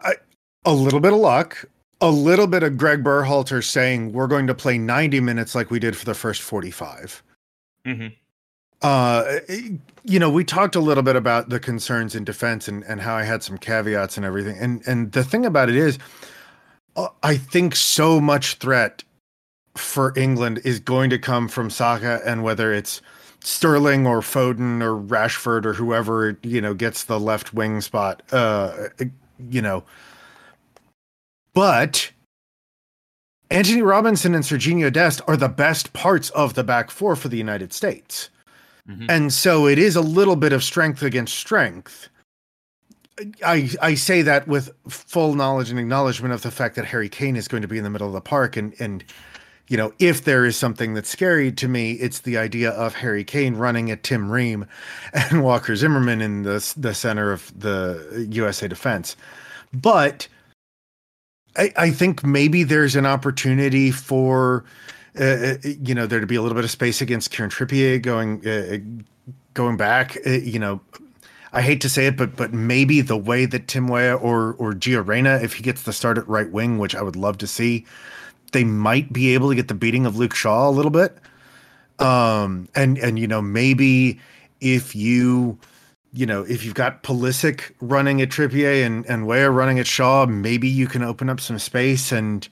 I, a little bit of luck, a little bit of Greg Berhalter saying we're going to play 90 minutes like we did for the first 45. Mm-hmm. Uh, you know, we talked a little bit about the concerns in defense and, and how I had some caveats and everything. And and the thing about it is, uh, I think so much threat for England is going to come from Saka, and whether it's Sterling or Foden or Rashford or whoever you know gets the left wing spot. Uh, you know, but Antonee Robinson and Serginho Dest are the best parts of the back four for the United States. Mhm. And so it is a little bit of strength against strength. I I say that with full knowledge and acknowledgement of the fact that Harry Kane is going to be in the middle of the park and and you know if there is something that's scary to me it's the idea of Harry Kane running at Tim Ream and (laughs) Walker Zimmerman in the the center of the USA defense. But I, I think maybe there's an opportunity for uh, you know there to be a little bit of space against Kieran Trippier going uh, going back. Uh, you know, I hate to say it, but but maybe the way that Tim Weah or or Gio Reyna, if he gets the start at right wing, which I would love to see, they might be able to get the beating of Luke Shaw a little bit. Um, and and you know maybe if you you know if you've got Pulisic running at Trippier and and Weah running at Shaw, maybe you can open up some space and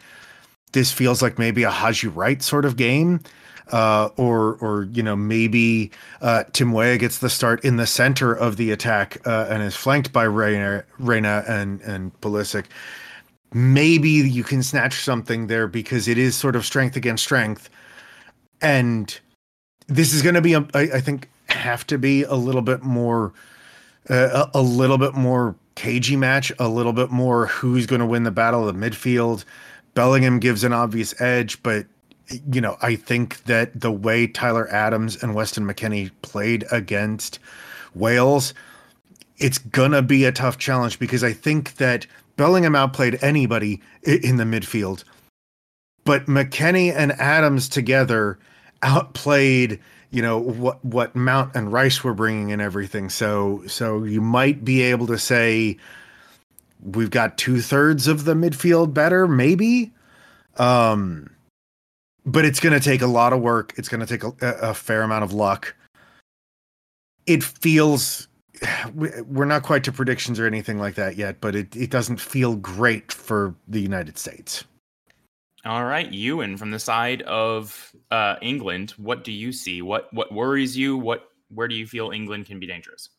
this feels like maybe a Haji Wright sort of game uh, or or you know maybe uh, Tim Weah gets the start in the center of the attack uh, and is flanked by Reyna, Reyna and and Pulisic. Maybe you can snatch something there because it is sort of strength against strength, and this is going to be a, I, I think have to be a little bit more Uh, a, a little bit more cagey match, a little bit more who's going to win the battle of the midfield. Bellingham gives an obvious edge, but you know, I think that the way Tyler Adams and Weston McKennie played against Wales, it's gonna be a tough challenge because I think that Bellingham outplayed anybody in the midfield, but McKennie and Adams together outplayed you know what what Mount and Rice were bringing and everything. So so you might be able to say we've got two thirds of the midfield better, maybe. Um, but it's going to take a lot of work. It's going to take a, a, fair amount of luck. It feels we're not quite to predictions or anything like that yet, but it, it doesn't feel great for the United States. All right, Ewan, from the side of uh, England, what do you see? What what worries you? What where do you feel England can be dangerous?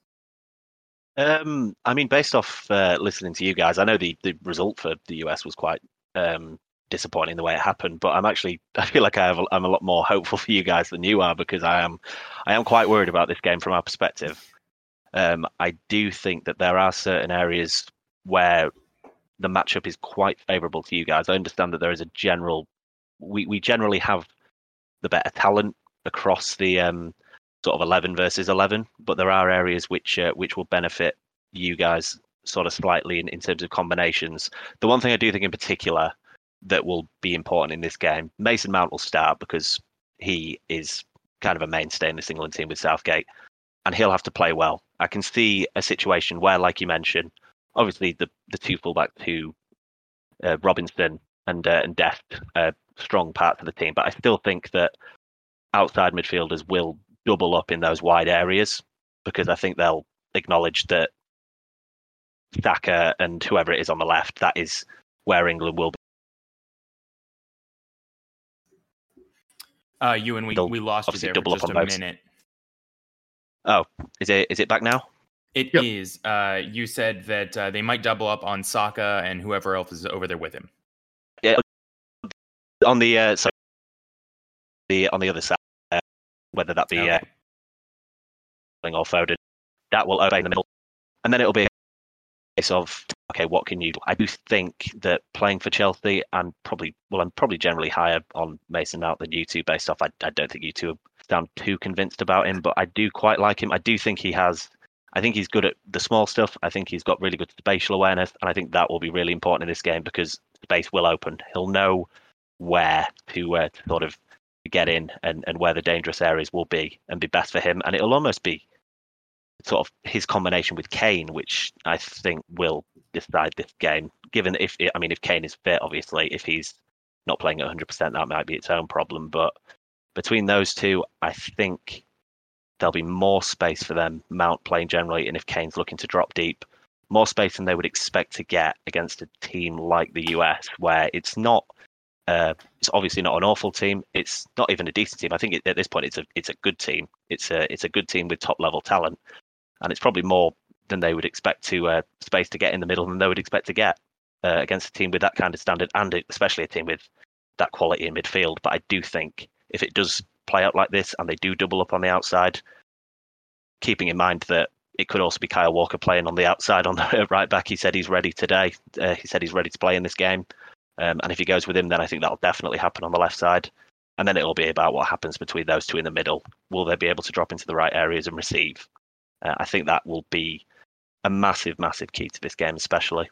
Um, I mean, based off uh, listening to you guys, I know the the result for the US was quite um, disappointing the way it happened. But I'm actually (laughs) I feel like I have I'm a lot more hopeful for you guys than you are because I am I am quite worried about this game from our perspective. Um, I do think that there are certain areas where the matchup is quite favourable to you guys. I understand that there is a general we we generally have the better talent across the um, sort of 11 versus 11, but there are areas which uh, which will benefit you guys sort of slightly in, in terms of combinations. The one thing I do think in particular that will be important in this game. Mason Mount will start because he is kind of a mainstay in this England team with Southgate, and he'll have to play well. I can see a situation where, like you mentioned, obviously the the two fullbacks who uh, Robinson and uh, and Dest are strong parts of the team, but I still think that outside midfielders will double up in those wide areas because I think they'll acknowledge that Saka and whoever it is on the left, that is where England will be. Uh, you and we we lost you there for just a minute. Oh, is it is it back now? It yep. is. Uh, you said that uh, they might double up on Saka and whoever else is over there with him. Yeah, on the uh, so the on the other side, uh, whether that be okay. uh, or Foden, that will open the middle, and then it'll be a case of okay, what can you do? I do think that playing for Chelsea, I'm probably well, I'm probably generally higher on Mason Mount than you two based off. I, I don't think you two sound too convinced about him, but I do quite like him. I do think he has. I think he's good at the small stuff. I think he's got really good spatial awareness, and I think that will be really important in this game because space will open. He'll know where to, uh, to sort of get in and, and where the dangerous areas will be and be best for him. And it'll almost be sort of his combination with Kane, which I think will decide this game. Given if I mean if Kane is fit, obviously, if he's not playing at 100%, that might be its own problem. But between those two, I think there'll be more space for them. Mount playing generally, and if Kane's looking to drop deep, more space than they would expect to get against a team like the US, where it's not. Uh, it's obviously not an awful team. It's not even a decent team. I think at this point, it's a it's a good team. It's a it's a good team with top level talent and it's probably more than they would expect to uh, space to get in the middle than they would expect to get uh, against a team with that kind of standard, and especially a team with that quality in midfield. But I do think if it does play out like this and they do double up on the outside, keeping in mind that it could also be Kyle Walker playing on the outside on the (laughs) right back. He said he's ready today. Uh, he said he's ready to play in this game. Um, and if he goes with him, then I think that'll definitely happen on the left side. And then it'll be about what happens between those two in the middle. Will they be able to drop into the right areas and receive? Uh, I think that will be a massive, massive key to this game, especially.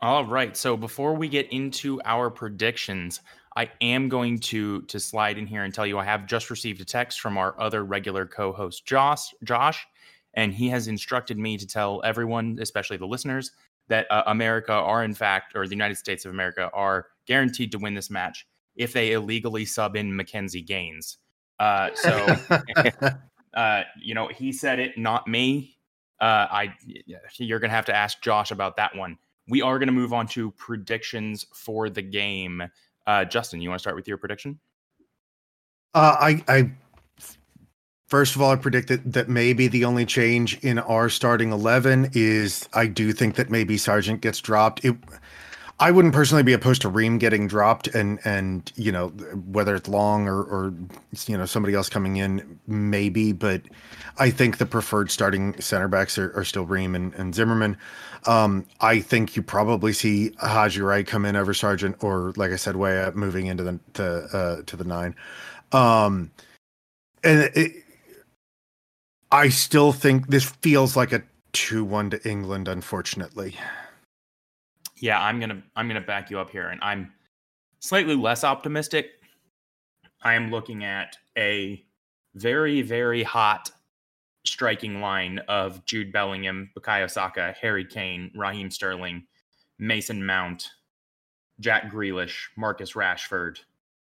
All right. So before we get into our predictions, I am going to to slide in here and tell you I have just received a text from our other regular co-host Josh. Josh, and he has instructed me to tell everyone, especially the listeners, that uh, America are in fact, or the United States of America are guaranteed to win this match if they illegally sub in Mackenzie Gaines. Uh, so, (laughs) uh, you know, he said it, not me. Uh, I, you're gonna have to ask Josh about that one. We are gonna move on to predictions for the game. Uh, Justin, you want to start with your prediction? Uh, I, I First of all, I predict that, maybe the only change in our starting 11 is I do think that maybe Sargent gets dropped. It, I wouldn't personally be opposed to Ream getting dropped and, and you know, whether it's long or, or, you know, somebody else coming in, maybe. But I think the preferred starting center backs are, are still Ream and, and Zimmerman. Um, I think you probably see Haji Wright come in over Sargent or, like I said, way up moving into the to, uh, to the nine. Um, and it, I still think this feels like a 2-1 to England unfortunately. Yeah, I'm to I'm to back you up here and I'm slightly less optimistic. I am looking at a very very hot striking line of Jude Bellingham, Bukayo Saka, Harry Kane, Raheem Sterling, Mason Mount, Jack Grealish, Marcus Rashford,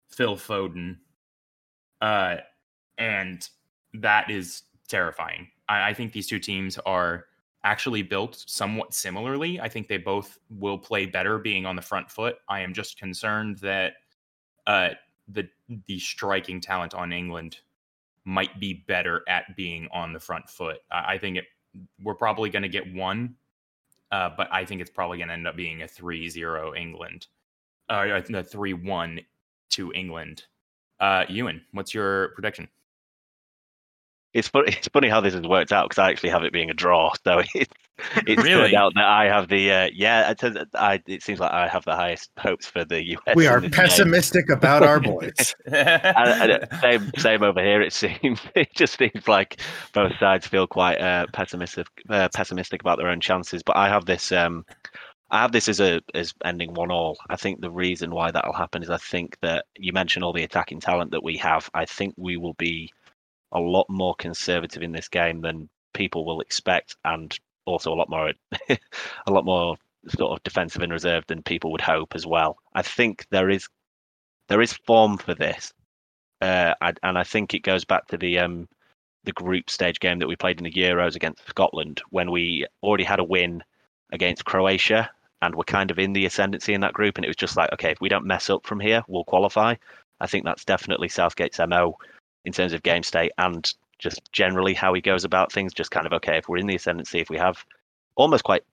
Phil Foden. Uh, and that is terrifying. I, I think these two teams are actually built somewhat similarly. I think they both will play better being on the front foot. I am just concerned that uh, the the striking talent on England might be better at being on the front foot. I, I think it we're probably going to get one, uh, but I think it's probably going to end up being a 3-0 England, uh, a 3-1 to England. Uh, Ewan, what's your prediction? It's funny. It's funny how this has worked out because I actually have it being a draw. So (laughs) it's it's really? turned out that I have the uh, yeah. It, turns, I, it seems like I have the highest hopes for the US. We are pessimistic game. about our boys. (laughs) and, and same same over here. It seems (laughs) it just seems like both sides feel quite uh, pessimistic uh, pessimistic about their own chances. But I have this. Um, I have this as a as ending one all. I think the reason why that'll happen is I think that you mentioned all the attacking talent that we have. I think we will be a lot more conservative in this game than people will expect, and also a lot more (laughs) a lot more sort of defensive and reserved than people would hope as well. I think there is there is form for this, uh, and I think it goes back to the um, the group stage game that we played in the Euros against Scotland when we already had a win against Croatia and we're kind of in the ascendancy in that group, and it was just like, okay, if we don't mess up from here, we'll qualify. I think that's definitely Southgate's mo in terms of game state and just generally how he goes about things. Just kind of okay, if we're in the ascendancy, if we have almost quite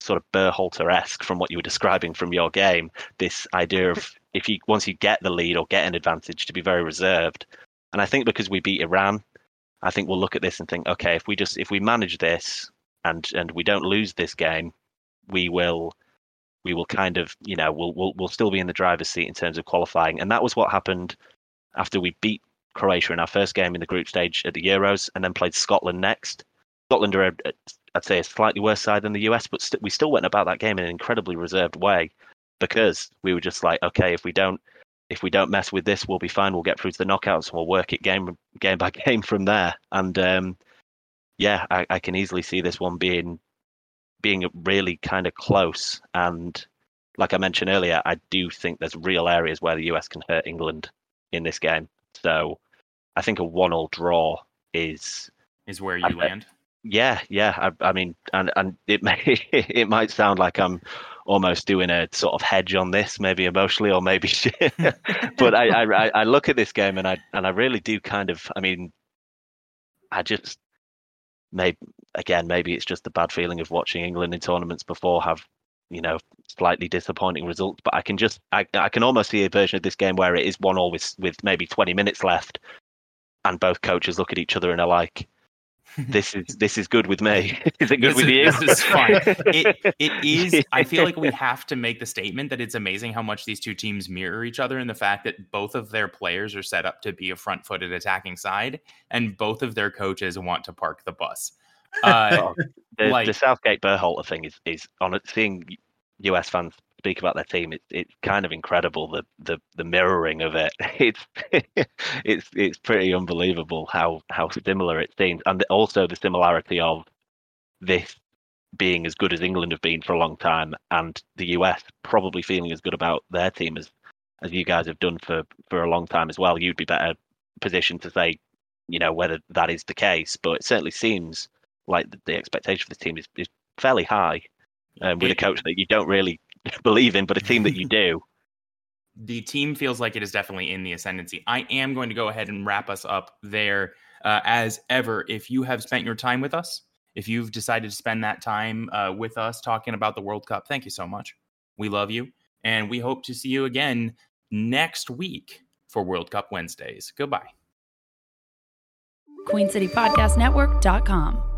sort of Berhalter esque from what you were describing from your game, this idea of if you once you get the lead or get an advantage to be very reserved. And I think because we beat Iran, I think we'll look at this and think, okay, if we just if we manage this and and we don't lose this game, we will we will kind of you know we'll we'll we'll still be in the driver's seat in terms of qualifying. And that was what happened after we beat Croatia in our first game in the group stage at the Euros, and then played Scotland next. Scotland are, a, I'd say, a slightly worse side than the US, but st- we still went about that game in an incredibly reserved way because we were just like, okay, if we don't, if we don't mess with this, we'll be fine. We'll get through to the knockouts, and we'll work it game game by (laughs) game from there. And um, yeah, I, I can easily see this one being being really kind of close. And like I mentioned earlier, I do think there's real areas where the US can hurt England in this game. So I think a one-all draw is is where you I, land. Yeah, yeah. I, I, mean, and and it may (laughs) it might sound like I'm almost doing a sort of hedge on this, maybe emotionally or maybe, (laughs) (laughs) but I, I I look at this game and I and I really do kind of. I mean, I just maybe again maybe it's just the bad feeling of watching England in tournaments before have you know slightly disappointing results but i can just I, I can almost see a version of this game where it is one all with, with maybe 20 minutes left and both coaches look at each other and are like, (laughs) "This is this is good with me. (laughs) is it good this with is, you?" This is fine. (laughs) It it is. I feel like we have to make the statement that it's amazing how much these two teams mirror each other, and the fact that both of their players are set up to be a front-footed attacking side, and both of their coaches want to park the bus. Uh, the, like, the Southgate Berhalter thing is is on seeing US fans speak about their team, it's it's kind of incredible the the the mirroring of it. (laughs) It's it's it's pretty unbelievable how how similar it seems, and also the similarity of this being as good as England have been for a long time, and the US probably feeling as good about their team as as you guys have done for for a long time as well. You'd be better positioned to say, you know, whether that is the case, but it certainly seems like the, the expectation for the team is, is fairly high. Um, with a coach that you don't really (laughs) believe in, but a team that you do. (laughs) The team feels like it is definitely in the ascendancy. I am going to go ahead and wrap us up there. Uh, as ever, if you have spent your time with us, if you've decided to spend that time uh, with us talking about the World Cup, thank you so much. We love you. And we hope to see you again next week for World Cup Wednesdays. Goodbye. QueenCityPodcastNetwork.com.